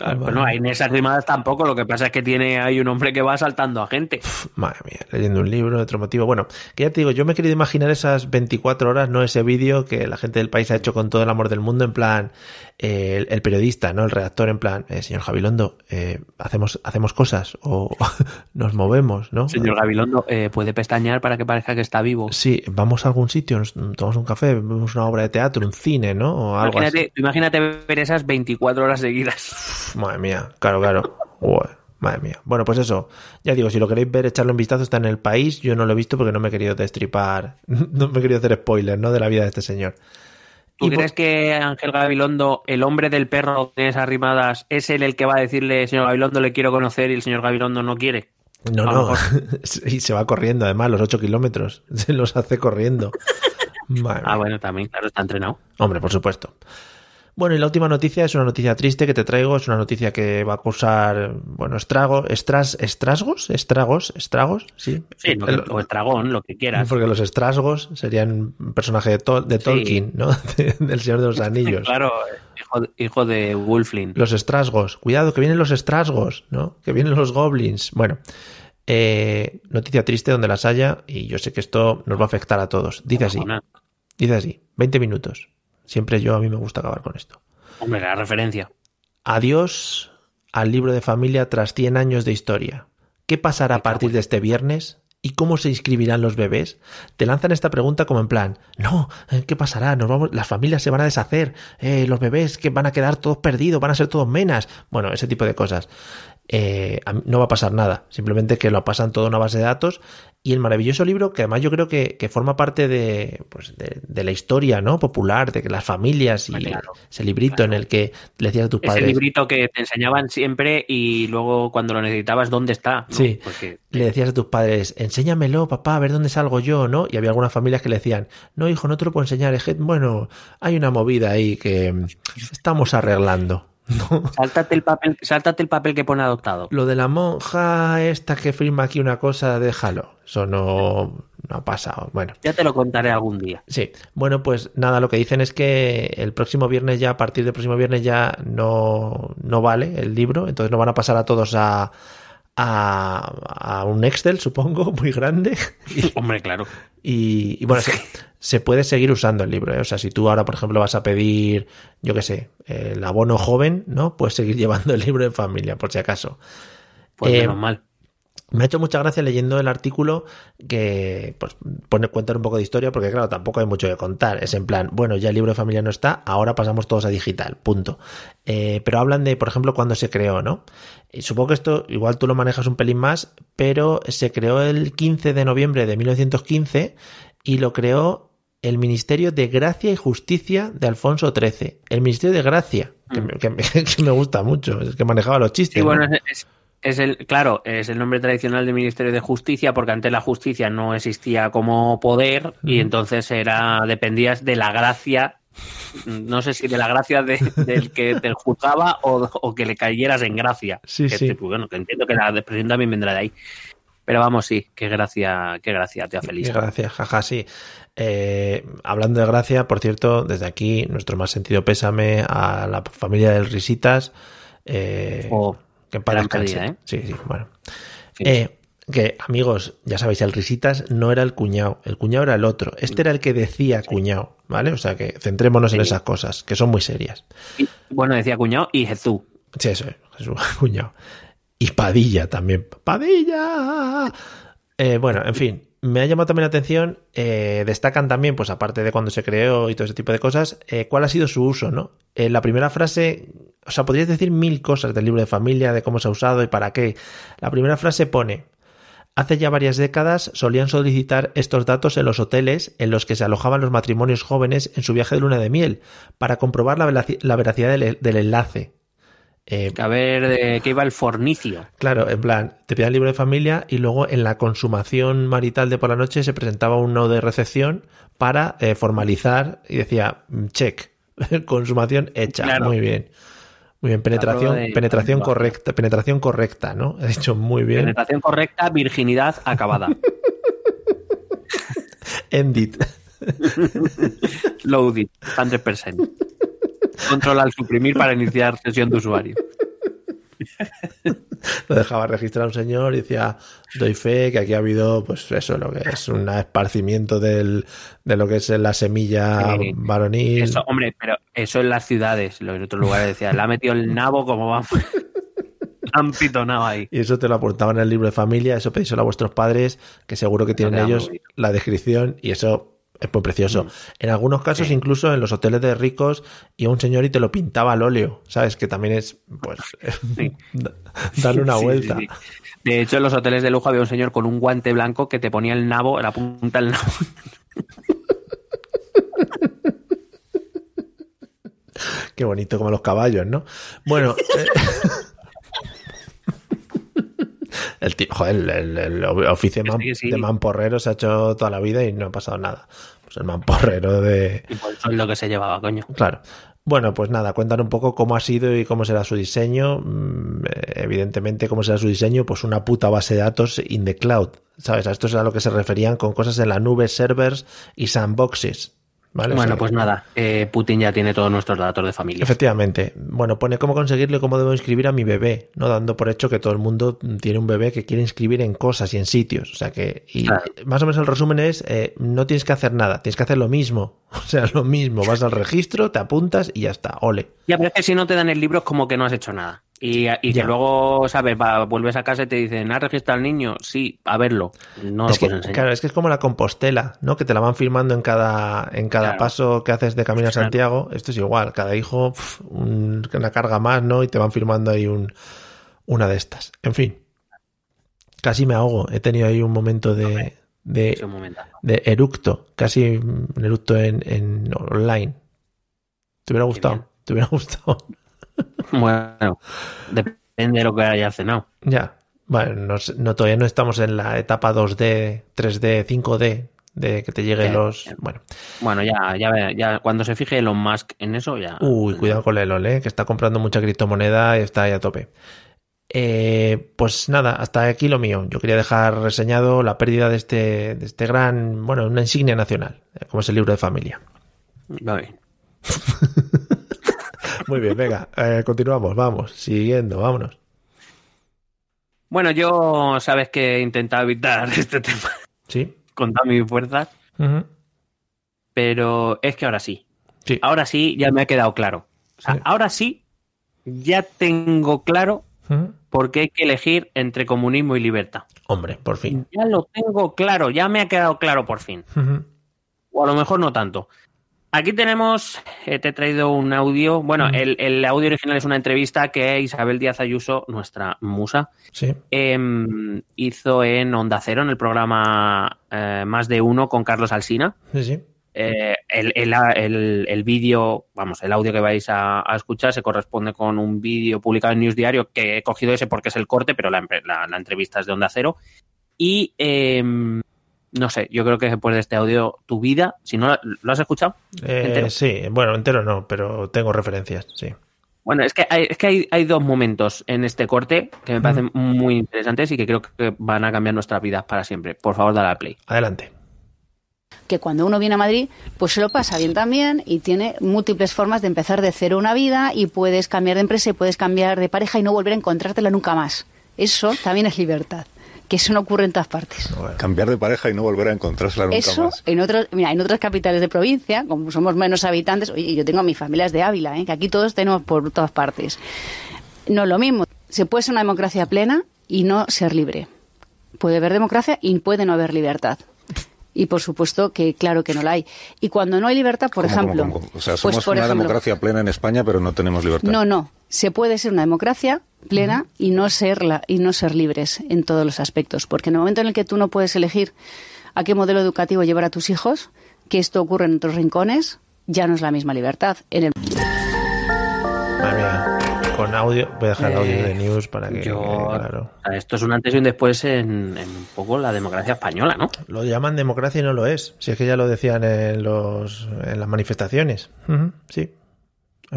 Pues no, en esas rimadas tampoco, lo que pasa es que tiene ahí un hombre que va saltando a gente. Madre mía, leyendo un libro, otro motivo. Bueno, que ya te digo, yo me he querido imaginar esas 24 horas, no ese vídeo que la gente del país ha hecho con todo el amor del mundo, en plan, eh, el, el periodista, ¿no? El redactor, en plan, eh, señor Javilondo, eh, hacemos, hacemos cosas o nos movemos, ¿no? Señor Gabilondo, eh, puede pestañear para que parezca que está vivo. Sí, vamos a algún sitio, nos tomamos un café, vemos una obra de teatro, un cine, ¿no? O algo Imagínate, imagínate ver esas 24 horas seguidas. Madre mía, claro, claro. Madre mía. Bueno, pues eso. Ya digo, si lo queréis ver, echarle un vistazo, está en el país. Yo no lo he visto porque no me he querido destripar, no me he querido hacer spoilers, ¿no? De la vida de este señor. ¿Tú Y crees que Ángel Gabilondo, el hombre del perro de esas rimadas, es él el que va a decirle, señor Gabilondo, le quiero conocer y el señor Gabilondo no quiere? No, no. y se va corriendo, además, los 8 kilómetros. Se los hace corriendo. Madre Ah, mía. bueno, también, claro, está entrenado. Hombre, por supuesto. Bueno, y la última noticia es una noticia triste que te traigo. Es una noticia que va a causar, bueno, estragos, estras, estrasgos, estragos, estragos, sí. Sí, lo que- El- o estragón, lo que quieras. porque los estrasgos serían un personaje de, Tol- de Sí. Tolkien, ¿no? Del Señor de los Anillos. Claro, hijo, de- hijo de Wolflin. Los estrasgos. Cuidado, que vienen los estrasgos, ¿no? Que vienen los goblins. Bueno, eh, noticia triste donde las haya y yo sé que esto nos va a afectar a todos. Dice así, dice así, 20 minutos. Siempre yo, a mí me gusta acabar con esto. Hombre, la referencia. Adiós al libro de familia tras 100 años de historia. ¿Qué pasará a partir de este viernes? ¿Y cómo se inscribirán los bebés? Te lanzan esta pregunta como en plan, no, eh, ¿qué pasará? Nos vamos, las familias se van a deshacer, eh, los bebés que van a quedar todos perdidos, van a ser todos menas. Bueno, ese tipo de cosas. Eh, no va a pasar nada, simplemente que lo pasan todo a una base de datos. Y el maravilloso libro que además yo creo que, que forma parte de, pues de, de, la historia no popular de que las familias y claro, ese librito claro. en el que le decías a tus padres ese librito que te enseñaban siempre y luego cuando lo necesitabas dónde está ¿no? sí. Porque... le decías a tus padres enséñamelo papá a ver dónde salgo yo no y había algunas familias que le decían no hijo no te lo puedo enseñar bueno hay una movida ahí que estamos arreglando no. Sáltate, el papel, sáltate el papel que pone adoptado. Lo de la monja esta que firma aquí una cosa, déjalo. Eso no, no ha pasado. Bueno. Ya te lo contaré algún día. Sí. Bueno, pues nada, lo que dicen es que el próximo viernes ya, a partir del próximo viernes ya no, no vale el libro. Entonces no van a pasar a todos a, a, a un Excel, supongo, muy grande. Y, Hombre, claro. Y, y bueno, se, se, puede seguir usando el libro. ¿eh? O sea, si tú ahora, por ejemplo, vas a pedir, yo qué sé, el abono joven, ¿no? Puedes seguir llevando el libro en familia, por si acaso. Pues eh, menos mal. Me ha hecho mucha gracia leyendo el artículo que pues, pone cuenta un poco de historia, porque claro, tampoco hay mucho que contar. Es en plan, bueno, ya el libro de familia no está, ahora pasamos todos a digital, punto. Eh, pero hablan de, por ejemplo, cuándo se creó, ¿no? Y supongo que esto igual tú lo manejas un pelín más, pero se creó el 15 de noviembre de 1915 y lo creó el Ministerio de Gracia y Justicia de Alfonso XIII. El Ministerio de Gracia, que, me, que, que me gusta mucho, es que manejaba los chistes. Sí, bueno, ¿no? es, es el, claro, es el nombre tradicional del Ministerio de Justicia, porque antes la justicia no existía como poder y mm. entonces era dependías de la gracia, no sé si de la gracia de, del que te juzgaba o, o, que le cayeras en gracia. Sí, que sí. Te, bueno, que entiendo que la depresión también vendrá de ahí. Pero vamos, sí, qué gracia, qué gracia, te feliz. Qué gracia, jaja, sí. Eh, hablando de gracia, por cierto, desde aquí nuestro más sentido pésame a la familia del Risitas. Eh, oh. Que para ¿eh? Sí, sí, bueno. Sí. Que, amigos, ya sabéis, el Risitas no era el cuñado, el cuñado era el otro. Este era el que decía cuñado, ¿vale? O sea que centrémonos sí. en esas cosas, que son muy serias. Y, bueno, decía cuñado y Jesús. Sí, eso es, Jesús, cuñado. Y Padilla también. ¡Padilla! Eh, bueno, en fin, me ha llamado también la atención, eh, destacan también, pues aparte de cuando se creó y todo ese tipo de cosas, eh, cuál ha sido su uso, ¿no? Eh, la primera frase, o sea, podrías decir mil cosas del libro de familia, de cómo se ha usado y para qué. La primera frase pone, hace ya varias décadas solían solicitar estos datos en los hoteles en los que se alojaban los matrimonios jóvenes en su viaje de luna de miel, para comprobar la, verac la veracidad del, del enlace. Eh, a ver de qué iba el fornicio. Claro, en plan, te pedían libro de familia y luego en la consumación marital de por la noche se presentaba un no de recepción para eh, formalizar y decía, check, consumación hecha, claro. muy bien. Muy bien, penetración, de, penetración correcta, penetración correcta, ¿no? He dicho muy bien. Penetración correcta, virginidad acabada. Endit. Loaded, 100%. Control al suprimir para iniciar sesión de usuario. Lo dejaba registrar un señor y decía, doy fe que aquí ha habido, pues eso, lo que es un esparcimiento del, de lo que es la semilla sí, varonil. Eso, hombre, pero eso en las ciudades, en otros lugares decía, le ha metido el nabo como va. Han pitonado ahí. Y eso te lo apuntaban en el libro de familia, eso pedíselo a vuestros padres, que seguro que tienen ellos la descripción, y eso es muy precioso. Mm. En algunos casos, sí. incluso en los hoteles de ricos, y un señor y te lo pintaba al óleo, ¿sabes? Que también es, pues, sí. darle una sí, vuelta. De hecho, en los hoteles de lujo había un señor con un guante blanco que te ponía el nabo, la punta del nabo. Qué bonito, como los caballos, ¿no? Bueno. Eh... El, tío, joder, el, el, el oficio man, sí, sí. de mamporrero se ha hecho toda la vida y no ha pasado nada. Pues el mamporrero de. Y por eso es lo que se llevaba, coño. Claro. Bueno, pues nada, cuentan un poco cómo ha sido y cómo será su diseño. Mm, Evidentemente, cómo será su diseño, pues una puta base de datos in the cloud. ¿Sabes? A esto es a lo que se referían con cosas en la nube, servers y sandboxes. ¿Vale? O Bueno, sea, pues nada, eh, Putin ya tiene todos nuestros datos de familia. Efectivamente. Bueno, pone cómo conseguirlo y cómo debo inscribir a mi bebé, ¿no? Dando por hecho que todo el mundo tiene un bebé que quiere inscribir en cosas y en sitios. O sea que, y Claro. más o menos el resumen es, eh, no tienes que hacer nada, tienes que hacer lo mismo. O sea, lo mismo. Vas al registro, te apuntas y ya está. Ole. Ya, pero es que si no te dan el libro es como que no has hecho nada. Y, y que luego, ¿sabes? Va, vuelves a casa y te dicen, ¿has registrado al niño? Sí, a verlo. No es lo que, puedes enseñar. claro, es que es como la compostela, ¿no? Que te la van firmando en cada, en cada Claro. paso que haces de camino a Claro. Santiago. Esto es igual, cada hijo, pf, un- una carga más, ¿no? Y te van firmando ahí un, una de estas. En fin. Casi me ahogo. He tenido ahí un momento de, de, un eructo, casi un eructo en, en online. ¿Te hubiera gustado? ¿Te hubiera gustado? Bueno, depende de lo que hayas cenado. ya. Bueno, no, todavía no estamos en la etapa 2D, 3D, 5D, de que te lleguen Ya, los... ya. Bueno. Bueno, ya, ya, ya cuando se fije Elon Musk en eso, ya. Uy, cuidado con el ¿eh? que está comprando mucha criptomoneda y está ahí a tope. Eh, pues nada, hasta aquí lo mío. Yo quería dejar reseñado la pérdida de este, de este gran, bueno, una insignia nacional, eh, como es el libro de familia. Va bien. Muy bien, venga, eh, continuamos, vamos, siguiendo, vámonos. Bueno, yo sabes que he intentado evitar este tema ¿Sí? con todas mis fuerzas, pero es que ahora sí. Sí. Ahora sí, ya me ha quedado claro. O sea, Sí. ahora sí, ya tengo claro Ujú. por qué hay que elegir entre comunismo y libertad. Hombre, por fin. Ya lo tengo claro, ya me ha quedado claro por fin. O a lo mejor no tanto. Aquí tenemos, eh, te he traído un audio. Bueno, Mm. el, el audio original es una entrevista que Isabel Díaz Ayuso, nuestra musa, Sí, em, hizo en Onda Cero, en el programa eh, Más de Uno con Carlos Alsina. sí, sí. Eh, el, el- el- el vídeo, vamos, el audio que vais a, a escuchar se corresponde con un vídeo publicado en News Diario que he cogido ese porque es el corte, pero la- la entrevista es de Onda Cero. Y em, no sé, yo creo que después de este audio, tu vida, si no la- lo has escuchado, Eh, ¿Entero? sí, bueno, entero no, pero tengo referencias, sí. Bueno, es que hay, es que hay, hay dos momentos en este corte que me parecen muy interesantes y que creo que van a cambiar nuestras vidas para siempre. Por favor, dale al play. Adelante. que cuando uno viene a Madrid, pues se lo pasa bien también y tiene múltiples formas de empezar de cero una vida y puedes cambiar de empresa y puedes cambiar de pareja y no volver a encontrártela nunca más. Eso también es libertad, que eso no ocurre en todas partes. Cambiar de pareja y no volver a encontrársela nunca Eso más. en otros, mira, en otras capitales de provincia, como somos menos habitantes, oye, yo tengo mis familias de Ávila, ¿eh? que aquí todos tenemos por todas partes. No es lo mismo. Se puede ser una democracia plena y no ser libre. Puede haber democracia y puede no haber libertad. Y por supuesto que claro que no la hay. Y cuando no hay libertad, por ¿Cómo, ejemplo, cómo, cómo? O sea, pues, somos por una ejemplo- democracia plena en España, pero no tenemos libertad. no, no. Se puede ser una democracia plena y no ser la- y no ser libres en todos los aspectos, porque en el momento en el que tú no puedes elegir a qué modelo educativo llevar a tus hijos, que esto ocurre en otros rincones, ya no es la misma libertad. En el Madre mía, con audio, voy a dejar el audio Eh, de news para que Yo, claro. esto es un antes y un después en, en un poco la democracia española, ¿no? Lo llaman democracia y no lo es. Si es que ya lo decían en los en las manifestaciones. Sí.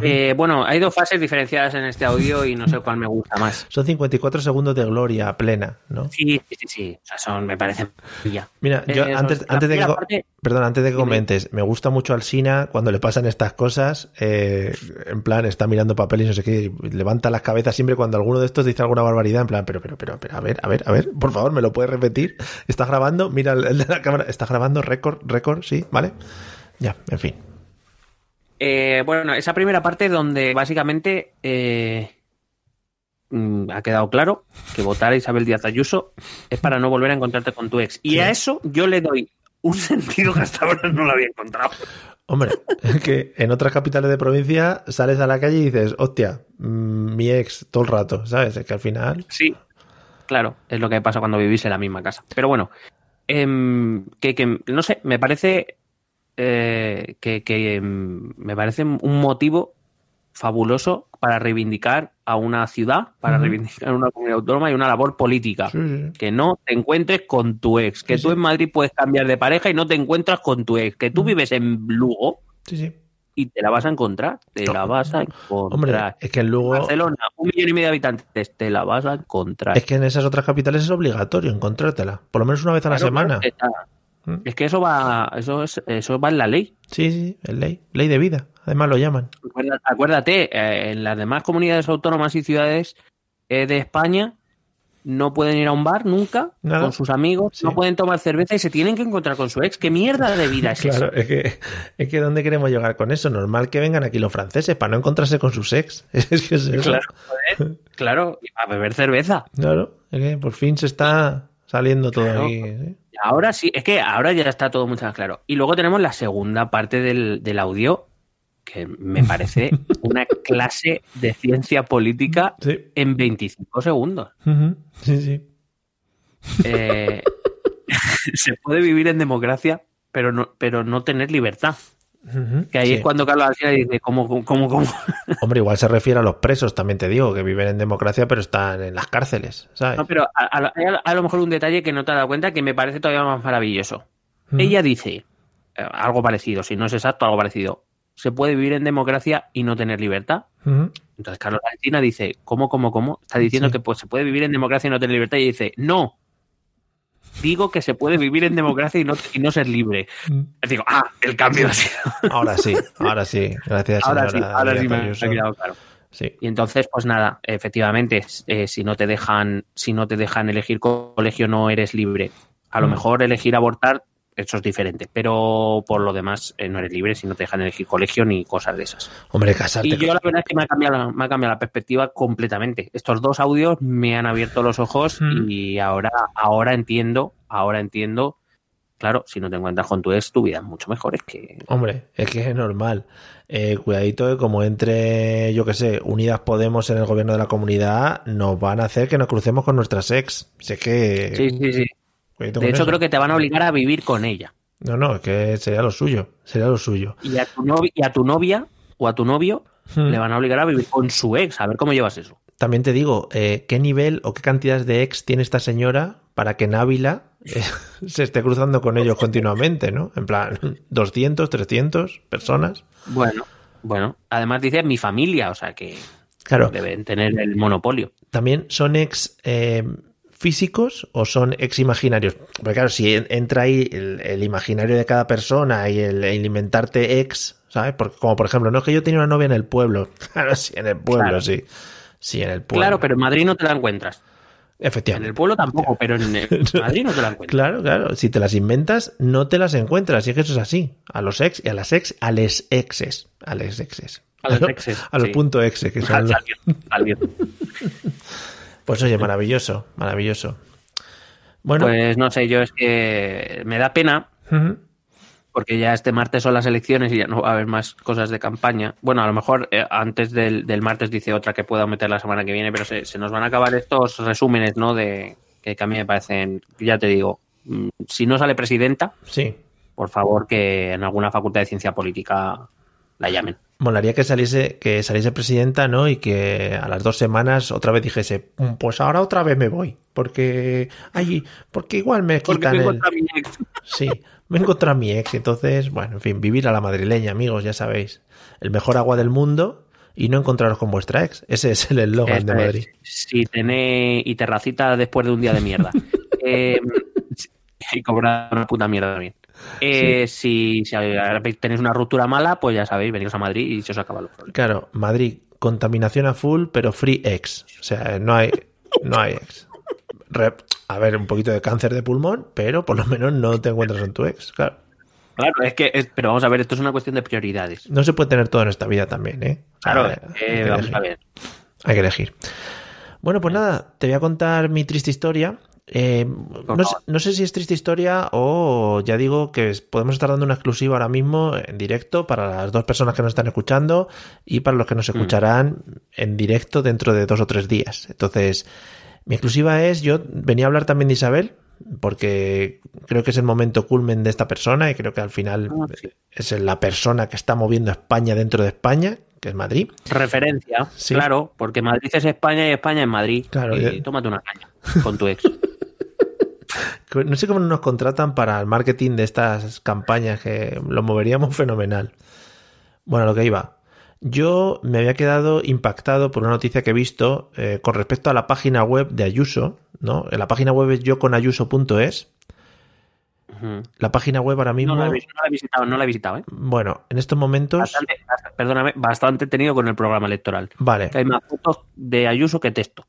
Eh, bueno, hay dos fases diferenciadas en este audio y no sé cuál me gusta más. Son 54 segundos de gloria plena, ¿no? Sí, sí, sí. O sea, son, me parecen ya. Mira, yo Eh, antes, antes de que, parte- perdón, antes de que comentes, me gusta mucho Alsina cuando le pasan estas cosas, eh, en plan, está mirando papel y no sé qué, levanta las cabezas siempre cuando alguno de estos dice alguna barbaridad, en plan, pero, pero, pero, pero, a ver, a ver, a ver, por favor, ¿me lo puedes repetir? ¿Estás grabando? Mira el, el de la cámara, ¿estás grabando? Récord, récord, sí, ¿vale? Ya, en fin. Eh, bueno, esa primera parte donde básicamente eh, mm, ha quedado claro que votar a Isabel Díaz Ayuso es para no volver a encontrarte con tu ex. Y a eso yo le doy un sentido que hasta ahora no lo había encontrado. Hombre, es que en otras capitales de provincia sales a la calle y dices, hostia, mm, mi ex todo el rato, ¿sabes? Es que al final... Sí, claro, es lo que pasa cuando vivís en la misma casa. Pero bueno, em, que, que, no sé, me parece eh, que, que, em, me parece un motivo fabuloso para reivindicar a una ciudad, para reivindicar a una comunidad autónoma y una labor política. Sí, sí, sí. Que no te encuentres con tu ex, que Sí, tú en Madrid puedes cambiar de pareja y no te encuentras con tu ex, que tú vives en Lugo y te la vas a encontrar, te la vas a encontrar. Hombre, es que en Lugo... Barcelona, un millón y medio de habitantes, te la vas a encontrar. Es que en esas otras capitales es obligatorio encontrártela, por lo menos una vez a la Claro, semana. claro. Es que eso va, eso es, eso va en la ley. Sí, sí, es ley. Ley de vida. Además lo llaman. Acuérdate, eh, en las demás comunidades autónomas y ciudades eh, de España no pueden ir a un bar nunca Nada. con sus amigos, Sí. no pueden tomar cerveza y se tienen que encontrar con su ex. ¿Qué mierda de vida es Claro, esa? es que, es que ¿dónde queremos llegar con eso? Normal que vengan aquí los franceses para no encontrarse con sus ex. Es que es eso. Claro, joder, claro, y a beber cerveza. Claro, es que por fin se está saliendo todo Claro. aquí. ¿eh? Ahora sí, es que ahora ya está todo mucho más claro. Y luego tenemos la segunda parte del, del audio, que me parece una clase de ciencia política Sí. en 25 segundos. Sí, sí. Eh, se puede vivir en democracia, pero no, pero no tener libertad. Que ahí Sí. es cuando Carlos Alsina dice, ¿cómo, cómo, cómo? Hombre, igual se refiere a los presos, también te digo, que viven en democracia pero están en las cárceles, ¿sabes? No, pero a, a- hay a- a lo mejor un detalle que no te has dado cuenta que me parece todavía más maravilloso. Ella dice eh, algo parecido, si no es exacto, algo parecido. Se puede vivir en democracia y no tener libertad. Entonces Carlos Alsina dice, ¿cómo, cómo, cómo? Está diciendo Sí. que pues, se puede vivir en democracia y no tener libertad. Y dice, no. Digo que se puede vivir en democracia y no, y no ser libre. Digo, ah, el cambio ha sido. Ahora sí, ahora sí. Gracias, Ahora sí, señora ahora sí me Ayuso. ha quedado claro. Sí. Y entonces, pues nada, efectivamente, eh, si no te dejan, si no te dejan elegir co- colegio, no eres libre. A lo Mm. mejor elegir abortar, eso es diferente. Pero por lo demás, eh, no eres libre si no te dejan elegir colegio ni cosas de esas. Hombre, casarte. Y yo la verdad es que me ha cambiado, la- me ha cambiado la perspectiva completamente. Estos dos audios me han abierto los ojos Mm. y ahora, ahora entiendo, ahora entiendo. Claro, si no te encuentras con tu ex, tu vida es mucho mejor. Es que Hombre, es que es normal. Eh, cuidadito que como entre, yo que sé, Unidas Podemos en el gobierno de la comunidad, nos van a hacer que nos crucemos con nuestras ex. Si es que... sí, sí, sí. Cuidadito De hecho, eso. creo que te van a obligar a vivir con ella. No, no, es que sería lo suyo. Sería lo suyo. Y a tu, novi- y a tu novia o a tu novio Hmm. le van a obligar a vivir con su ex. A ver cómo llevas eso. También te digo, eh, ¿qué nivel o qué cantidades de ex tiene esta señora para que Návila eh, se esté cruzando con ellos continuamente, ¿no? En plan, 200, 300 personas. Bueno, bueno. Además dice mi familia, o sea que Claro, deben tener el monopolio. también son ex eh, físicos o son ex imaginarios. Porque claro, si en- entra ahí el, el imaginario de cada persona y el, el inventarte ex, ¿sabes? Porque, como por ejemplo, no es que yo tenía una novia en el pueblo. Claro, sí, en el pueblo, Claro. sí. Sí, en el pueblo. Claro, pero en Madrid no te la encuentras. En Efectivamente. el pueblo tampoco, pero en Madrid no te la encuentras. Claro, claro. Si te las inventas, no te las encuentras. Y es que eso es así. A los ex y a las ex, a les exes. A les exes. A los los- exes, A los sí. punto exe, que son los-. Pues oye, maravilloso, maravilloso. Bueno, Pues no sé, yo es que me da pena porque ya este martes son las elecciones y ya no va a haber más cosas de campaña. Bueno, a lo mejor eh, antes del, del martes dice otra que pueda meter la semana que viene, pero se, se nos van a acabar estos resúmenes, ¿no? De que, que a mí me parecen, ya te digo, mm, si no sale presidenta, sí. por favor que en alguna facultad de ciencia política la llamen. Molaría que saliese, que saliese presidenta, ¿no? Y que a las dos semanas otra vez dijese, "Mm, pues ahora otra vez me voy. Porque, ay, porque igual me Porque quitan el... mi ex. Sí, me encontré a mi ex. Entonces, bueno, en fin, vivir a la madrileña, amigos, ya sabéis. El mejor agua del mundo y no encontraros con vuestra ex. Ese es el eslogan de Eso es. Madrid. Si tenéis y terracita después de un día de mierda. Eh, y cobrar una puta mierda también. Eh, si, si tenéis una ruptura mala, pues ya sabéis, veniros a Madrid y se os acaban los problemas. Claro, Madrid, contaminación a full, pero free ex. O sea, no hay, no hay ex. Re- a ver, un poquito de cáncer de pulmón, pero por lo menos no te encuentras con tu ex. Claro. Claro, es que, es- pero vamos a ver, esto es una cuestión de prioridades. No se puede tener todo en esta vida también, ¿eh? O sea, Claro, eh, que vamos elegir. a ver. Hay que elegir. Bueno, pues nada, te voy a contar mi triste historia. Eh, no, sé, no sé si es triste historia o ya digo que podemos estar dando una exclusiva ahora mismo en directo para las dos personas que nos están escuchando y para los que nos escucharán en directo dentro de dos o tres días. Entonces, mi exclusiva es, yo venía a hablar también de Isabel, porque creo que es el momento culmen de esta persona y creo que al final Ah, sí. es la persona que está moviendo a España dentro de España, que es Madrid. Referencia, Sí. claro, porque Madrid es España y España es Madrid. Claro, y ya- tómate una caña con tu ex. No sé cómo nos contratan para el marketing de estas campañas, que lo moveríamos fenomenal. Bueno, lo que iba. Yo me había quedado impactado por una noticia que he visto eh, con respecto a la página web de Ayuso, ¿no? La página web es yoconayuso.es. La página web ahora mismo, No la, he, vis- no la he visitado, no la he visitado, ¿eh? bueno, en estos momentos, Bastante, bast- perdóname, bastante tenido con el programa electoral. vale, Que hay más fotos de Ayuso que texto.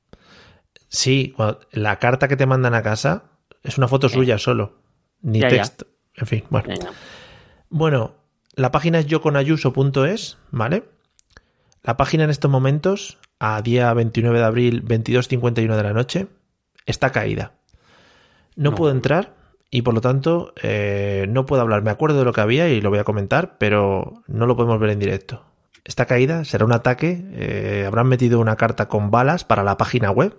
sí, la carta que te mandan a casa es una foto suya solo, ni Ya, ya. texto. En fin, bueno. Venga. Bueno, la página es yoconayuso.es, ¿vale? La página en estos momentos, a día 29 de abril, 22.51 de la noche, está caída. No, No. puedo entrar y por lo tanto eh, no puedo hablar. Me acuerdo de lo que había y lo voy a comentar, pero no lo podemos ver en directo. Está caída, será un ataque, eh, habrán metido una carta con balas para la página web.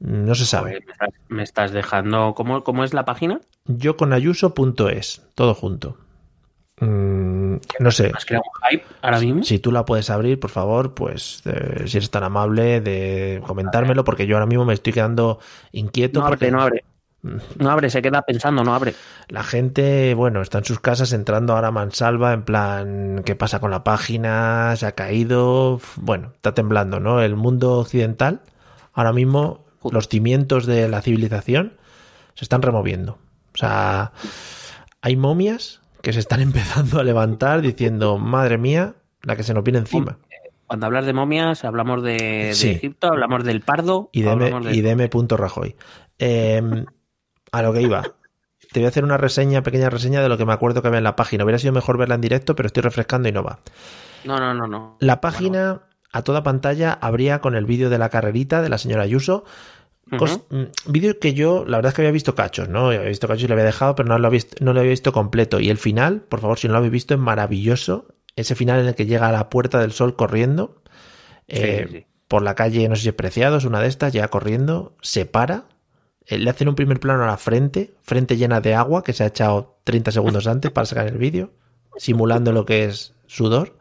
No se sabe. Joder, me, estás, dejando. ¿Cómo, ¿Cómo es la página? Yoconayuso.es, todo junto. Mm, no sé. ¿Has creado un hype ahora mismo? Si tú la puedes abrir, por favor, pues eh, si eres tan amable de comentármelo, porque yo ahora mismo me estoy quedando inquieto. No abre, porque no abre. No abre, se queda pensando, no abre. La gente, bueno, está en sus casas entrando ahora a mansalva, en plan, ¿qué pasa con la página? ¿Se ha caído? Bueno, está temblando, ¿no? El mundo occidental, ahora mismo, los cimientos de la civilización se están removiendo. O sea, hay momias que se están empezando a levantar diciendo, madre mía, la que se nos viene encima. Cuando hablas de momias, hablamos de, de Sí. Egipto, hablamos del pardo. y de, M- de- y de M. Rajoy. Eh, a lo que iba. Te voy a hacer una reseña, pequeña reseña de lo que me acuerdo que había en la página. Hubiera sido mejor verla en directo, pero estoy refrescando y no va. No, no, no, no. La página a toda pantalla abría con el vídeo de la carrerita de la señora Ayuso. Mm, Vídeo que yo, la verdad es que había visto cachos, ¿no? Había visto cachos y lo había dejado, pero no lo, había visto, no lo había visto completo. Y el final, por favor, si no lo habéis visto, es maravilloso. Ese final en el que llega a la Puerta del Sol corriendo. eh, sí. Por la calle, no sé si es Preciados, una de estas, llega corriendo, se para. eh, Le hacen un primer plano a la frente, frente llena de agua que se ha echado 30 segundos antes para sacar el vídeo, simulando lo que es sudor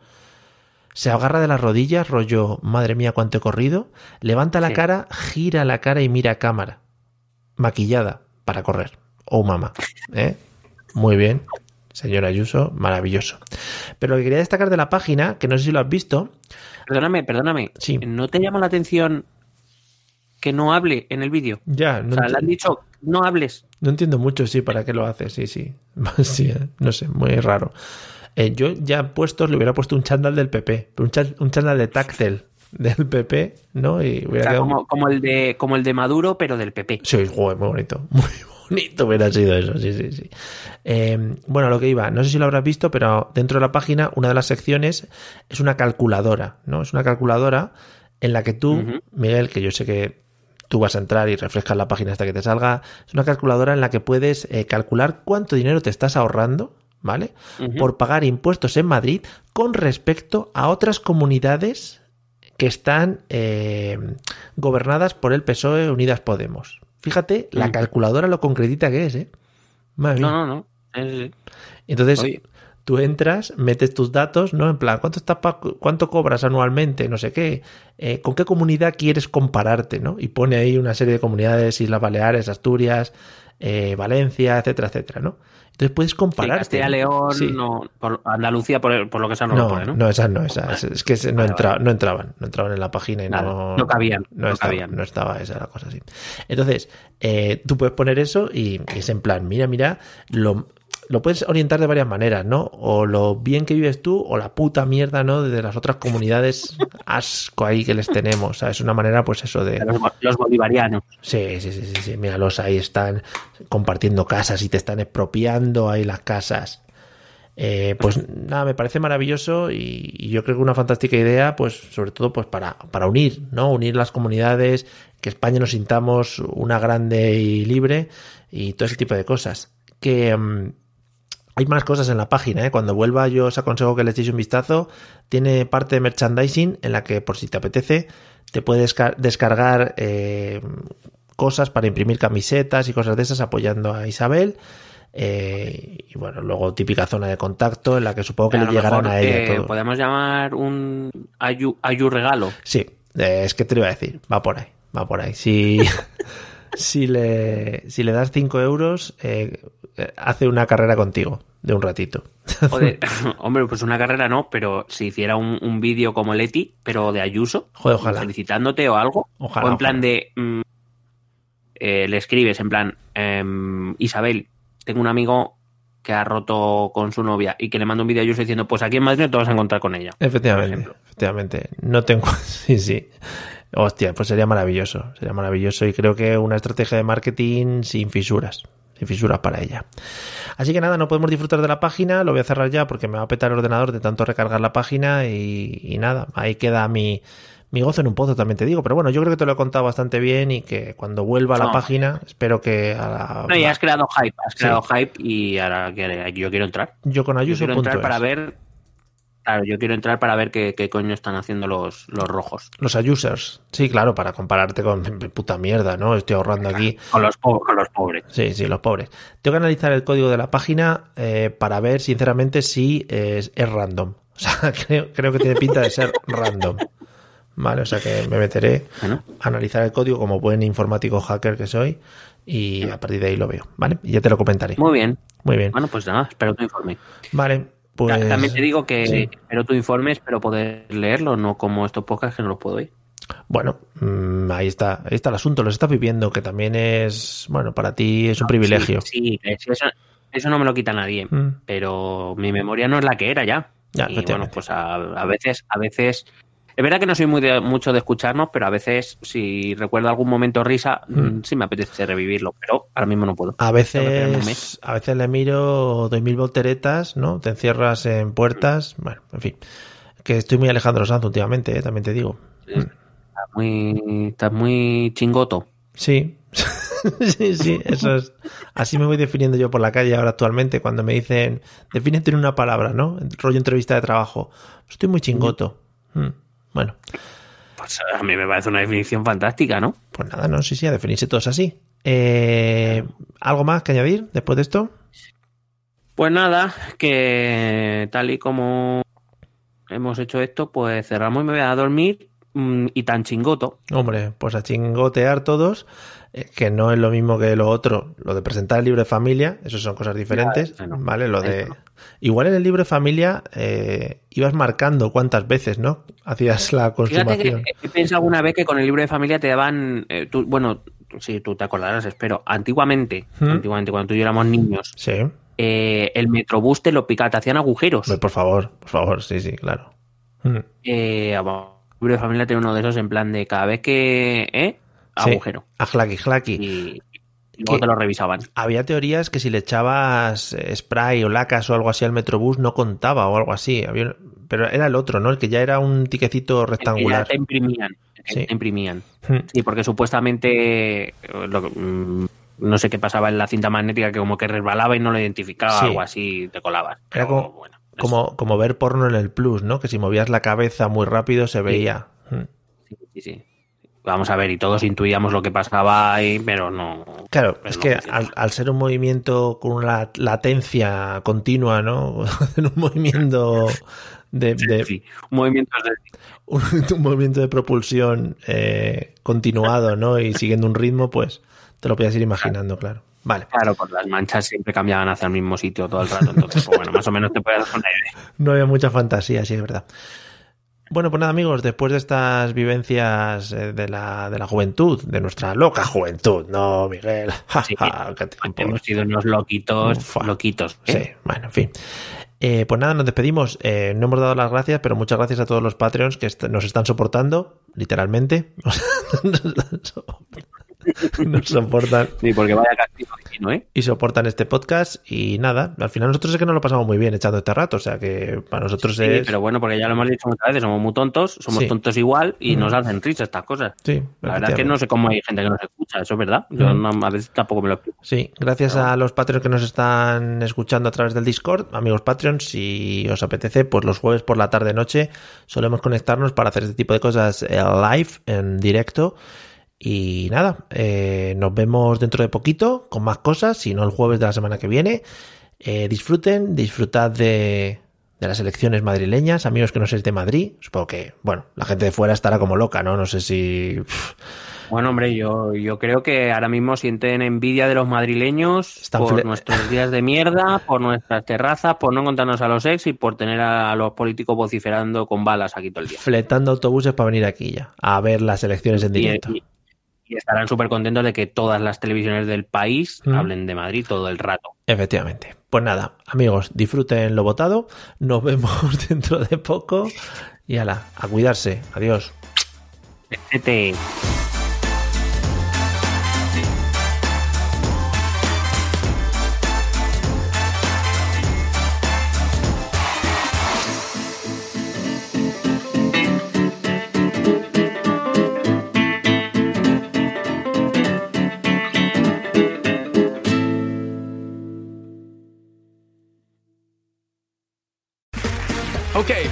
se agarra de las rodillas, rollo, madre mía, cuánto he corrido, levanta la Sí. cara, gira la cara y mira a cámara, maquillada para correr. Oh, mamá. ¿eh? Muy bien, señora Ayuso, maravilloso. Pero lo que quería destacar de la página, que no sé si lo has visto, Perdóname, perdóname. Sí. ¿No te llama la atención que no hable en el vídeo? ya, O no, sea, enti- le han dicho, no hables. no entiendo mucho, sí, para qué lo hace, sí, sí. Sí, ¿eh? no sé, muy raro. Eh, yo ya puestos le hubiera puesto un chándal del PP, un, chan- un chándal de táctil del PP, ¿no? Y O hubiera sea, quedado como, como el de, como el de Maduro, pero del PP. Sí, muy bonito. Muy bonito hubiera sido eso, sí, sí, sí. Eh, bueno, lo que iba, no sé si lo habrás visto, pero dentro de la página, una de las secciones es una calculadora, ¿no? Es una calculadora en la que tú. Miguel, que yo sé que tú vas a entrar y refrescas la página hasta que te salga, es una calculadora en la que puedes eh, calcular cuánto dinero te estás ahorrando, ¿vale? Por pagar impuestos en Madrid con respecto a otras comunidades que están eh, gobernadas por el PSOE Unidas Podemos. Fíjate la Mm. calculadora lo concretita que es, ¿eh? Madre No, no, no. Entonces, Oye. tú entras, metes tus datos, ¿no? En plan, ¿cuánto, estás pa- cuánto cobras anualmente? No sé qué. Eh, ¿Con qué comunidad quieres compararte, no? Y pone ahí una serie de comunidades, Islas Baleares, Asturias, eh, Valencia, etcétera, etcétera, ¿no? Entonces puedes Sí, compararte. Castilla León, Sí. no, por Andalucía, por, por lo que sea, no, lo No, pone, ¿no? no, esas no, esas. Es que no, entra- entraban, no entraban en la página y Nada, no, no cabían, No, no estaba, cabían. no estaba esa la cosa así. Entonces, eh, tú puedes poner eso y, y es en plan, mira, mira, lo, lo puedes orientar de varias maneras, ¿no? O lo bien que vives tú o la puta mierda, ¿no? De las otras comunidades asco ahí que les tenemos. Es una manera, pues eso de... Los bolivarianos. Sí, sí, sí, sí, sí. Míralos ahí están compartiendo casas y te están expropiando ahí las casas. Eh, pues nada, me parece maravilloso y, y yo creo que una fantástica idea, pues sobre todo pues para, para unir, ¿no? Unir las comunidades, que España nos sintamos una grande y libre y todo ese tipo de cosas. Que mm, hay más cosas en la página, ¿eh? Cuando vuelva yo os aconsejo que le echéis un vistazo. Tiene parte de merchandising en la que por si te apetece te puedes desca- descargar eh, cosas para imprimir camisetas y cosas de esas apoyando a Isabel. Eh, y bueno, luego típica zona de contacto en la que supongo que A le llegarán mejor, a ella todo. Podemos llamar un ayu, ayu regalo. Sí, eh, es que te lo iba a decir, va por ahí, va por ahí. Si, si, le, si le das 5 euros, eh, hace una carrera contigo de un ratito. Joder, hombre, pues una carrera no, pero si hiciera un, un vídeo como Leti, pero de Ayuso, Joder, ojalá. felicitándote o algo, Ojalá, o en plan de, mm, eh, le escribes en plan, em, Isabel, tengo un amigo que ha roto con su novia y que le manda un vídeo a Ayuso diciendo, pues aquí en Madrid no te vas a encontrar con ella. Efectivamente, efectivamente. No tengo. Sí, sí. Hostia, pues sería maravilloso. Sería maravilloso y creo que una estrategia de marketing sin fisuras. Sin fisuras para ella. Así que nada, no podemos disfrutar de la página. Lo voy a cerrar ya porque me va a petar el ordenador de tanto recargar la página y, y nada, ahí queda mi, mi gozo en un pozo, también te digo. Pero bueno, yo creo que te lo he contado bastante bien y que cuando vuelva a la página, espero que a la. No, ya has creado hype, has Sí. creado hype y ahora que yo quiero entrar. Yo con Yo quiero entrar para ver. Claro, yo quiero entrar para ver qué, qué coño están haciendo los, los rojos. Los Ayusers. Sí, claro, para compararte con puta mierda, ¿no? Estoy ahorrando aquí. Con los, con los pobres. Sí, sí, los pobres. Tengo que analizar el código de la página eh, para ver, sinceramente, si es, es random. O sea, creo, creo que tiene pinta de ser random. Vale, o sea que me meteré Bueno. a analizar el código como buen informático hacker que soy y a partir de ahí lo veo, ¿vale? Y ya te lo comentaré. Muy bien. Muy bien. Bueno, pues nada, espero tu informe. Vale, pues... También te digo que sí. espero tu informe, espero poder leerlo, no como estos podcasts que no los puedo oír. Bueno, mm, ahí está, ahí está el asunto, lo estás viviendo, que también es, bueno, para ti es un privilegio. Sí, sí, eso, eso no me lo quita nadie, Mm. pero mi memoria no es la que era ya. Ya, y bueno, pues a, a veces, a veces, es verdad que no soy muy de, mucho de escucharnos, pero a veces si recuerdo algún momento risa, mm, sí me apetece revivirlo, pero ahora mismo no puedo. A veces, a veces le miro, doy mil volteretas, ¿no? Te encierras en puertas, bueno, en fin. Que estoy muy Alejandro Sanz últimamente, ¿eh? también te digo. Estás muy, estás muy chingoto. Sí, sí, sí, eso es. Así me voy definiendo yo por la calle ahora actualmente cuando me dicen, defínete en una palabra, ¿no? Rollo entrevista de trabajo. Estoy muy chingoto. Mm, Bueno, Pues a mí me parece una definición fantástica, ¿no? pues nada, no, sí, sí, a definirse todos así. Eh, ¿Algo más que añadir después de esto? Pues nada, que tal y como hemos hecho esto, pues cerramos y me voy a dormir mm, y tan chingoto. Hombre, pues a chingotear todos, que no es lo mismo que lo otro, lo de presentar el libro de familia, eso son cosas diferentes, Ya, ¿vale? Lo de... Igual en el libro de familia eh, ibas marcando cuántas veces, ¿no? Hacías la consumación. he pensado alguna vez que con el libro de familia te daban, eh, tú- bueno, sí, tú te acordarás, espero, antiguamente, ¿Mm? antiguamente cuando tú y yo éramos niños, Sí, eh, el metrobús te lo picaba, te hacían agujeros. Por favor, por favor, sí, sí, claro. Mm. Eh, el libro de familia tiene uno de esos en plan de cada vez que, Sí, Agujero. A Clacky Clacky. Y, y luego ¿Qué? te lo revisaban. Había teorías que si le echabas spray o lacas o algo así al metrobús no contaba o algo así. Había- Pero era el otro, ¿no? El que ya era un tiquecito El que ya rectangular. te imprimían. Sí. te imprimían. Mm. Sí, porque supuestamente eh, lo mm, no sé qué pasaba en la cinta magnética que como que resbalaba y no lo identificaba, Sí. algo así te colabas. Era como, bueno, es- como, como ver porno en el plus, ¿no? Que si movías la cabeza muy rápido se veía. Sí, sí, sí. Vamos a ver, y todos intuíamos lo que pasaba ahí, pero no. Claro, pero es no que al, al ser un movimiento con una latencia continua, ¿no? un movimiento de, de- Sí, un movimiento de- un, un movimiento de propulsión eh, continuado, ¿no? Y siguiendo un ritmo, pues te lo podías ir imaginando, claro. Vale, Claro, pues las manchas siempre cambiaban hacia el mismo sitio todo el rato, entonces, pues bueno, más o menos te puedes dar una idea. no había mucha fantasía, sí, es verdad. Bueno, pues nada, amigos, después de estas vivencias eh, de la, de la juventud, de nuestra loca juventud, ¿no, Miguel? Sí. tiempo. Hemos sido unos loquitos, Ufa. loquitos. Sí, ¿eh? bueno, en fin. Eh, pues nada, nos despedimos. Eh, no hemos dado las gracias, pero muchas gracias a todos los Patreons que est- nos están soportando, literalmente. nos soportan Sí, porque vaya castigo divino, ¿eh? y soportan este podcast. Y nada, al final nosotros es que nos lo pasamos muy bien echando este rato. O sea que para nosotros Sí, es. pero bueno, porque ya lo hemos dicho muchas veces, somos muy tontos, somos Sí. tontos igual y Mm. nos hacen risa estas cosas. Sí, La verdad es que no sé cómo hay gente que nos escucha, eso es verdad. Yo Mm. no- a veces tampoco me lo explico. Sí, gracias a los Patreons que nos están escuchando a través del Discord, amigos Patreons, si os apetece, pues los jueves por la tarde noche solemos conectarnos para hacer este tipo de cosas eh, live, en directo. Y nada, eh, nos vemos dentro de poquito con más cosas, si no el jueves de la semana que viene. Eh, disfruten, disfrutad de, de las elecciones madrileñas, amigos que no sois de Madrid. Supongo que, bueno, la gente de fuera estará como loca, ¿no? No sé si... pff, Bueno, hombre, yo, yo creo que ahora mismo sienten envidia de los madrileños Están por nuestros días de mierda, por nuestras terrazas, por no encontrarnos a los ex y por tener a los políticos vociferando con balas aquí todo el día. fletando autobuses para venir aquí ya, a ver las elecciones en Y, directo. y- y estarán súper contentos de que todas las televisiones del país Mm. hablen de Madrid todo el rato. Efectivamente. Pues nada, amigos, disfruten lo votado. Nos vemos dentro de poco. Y ala, a cuidarse. Adiós. Vete.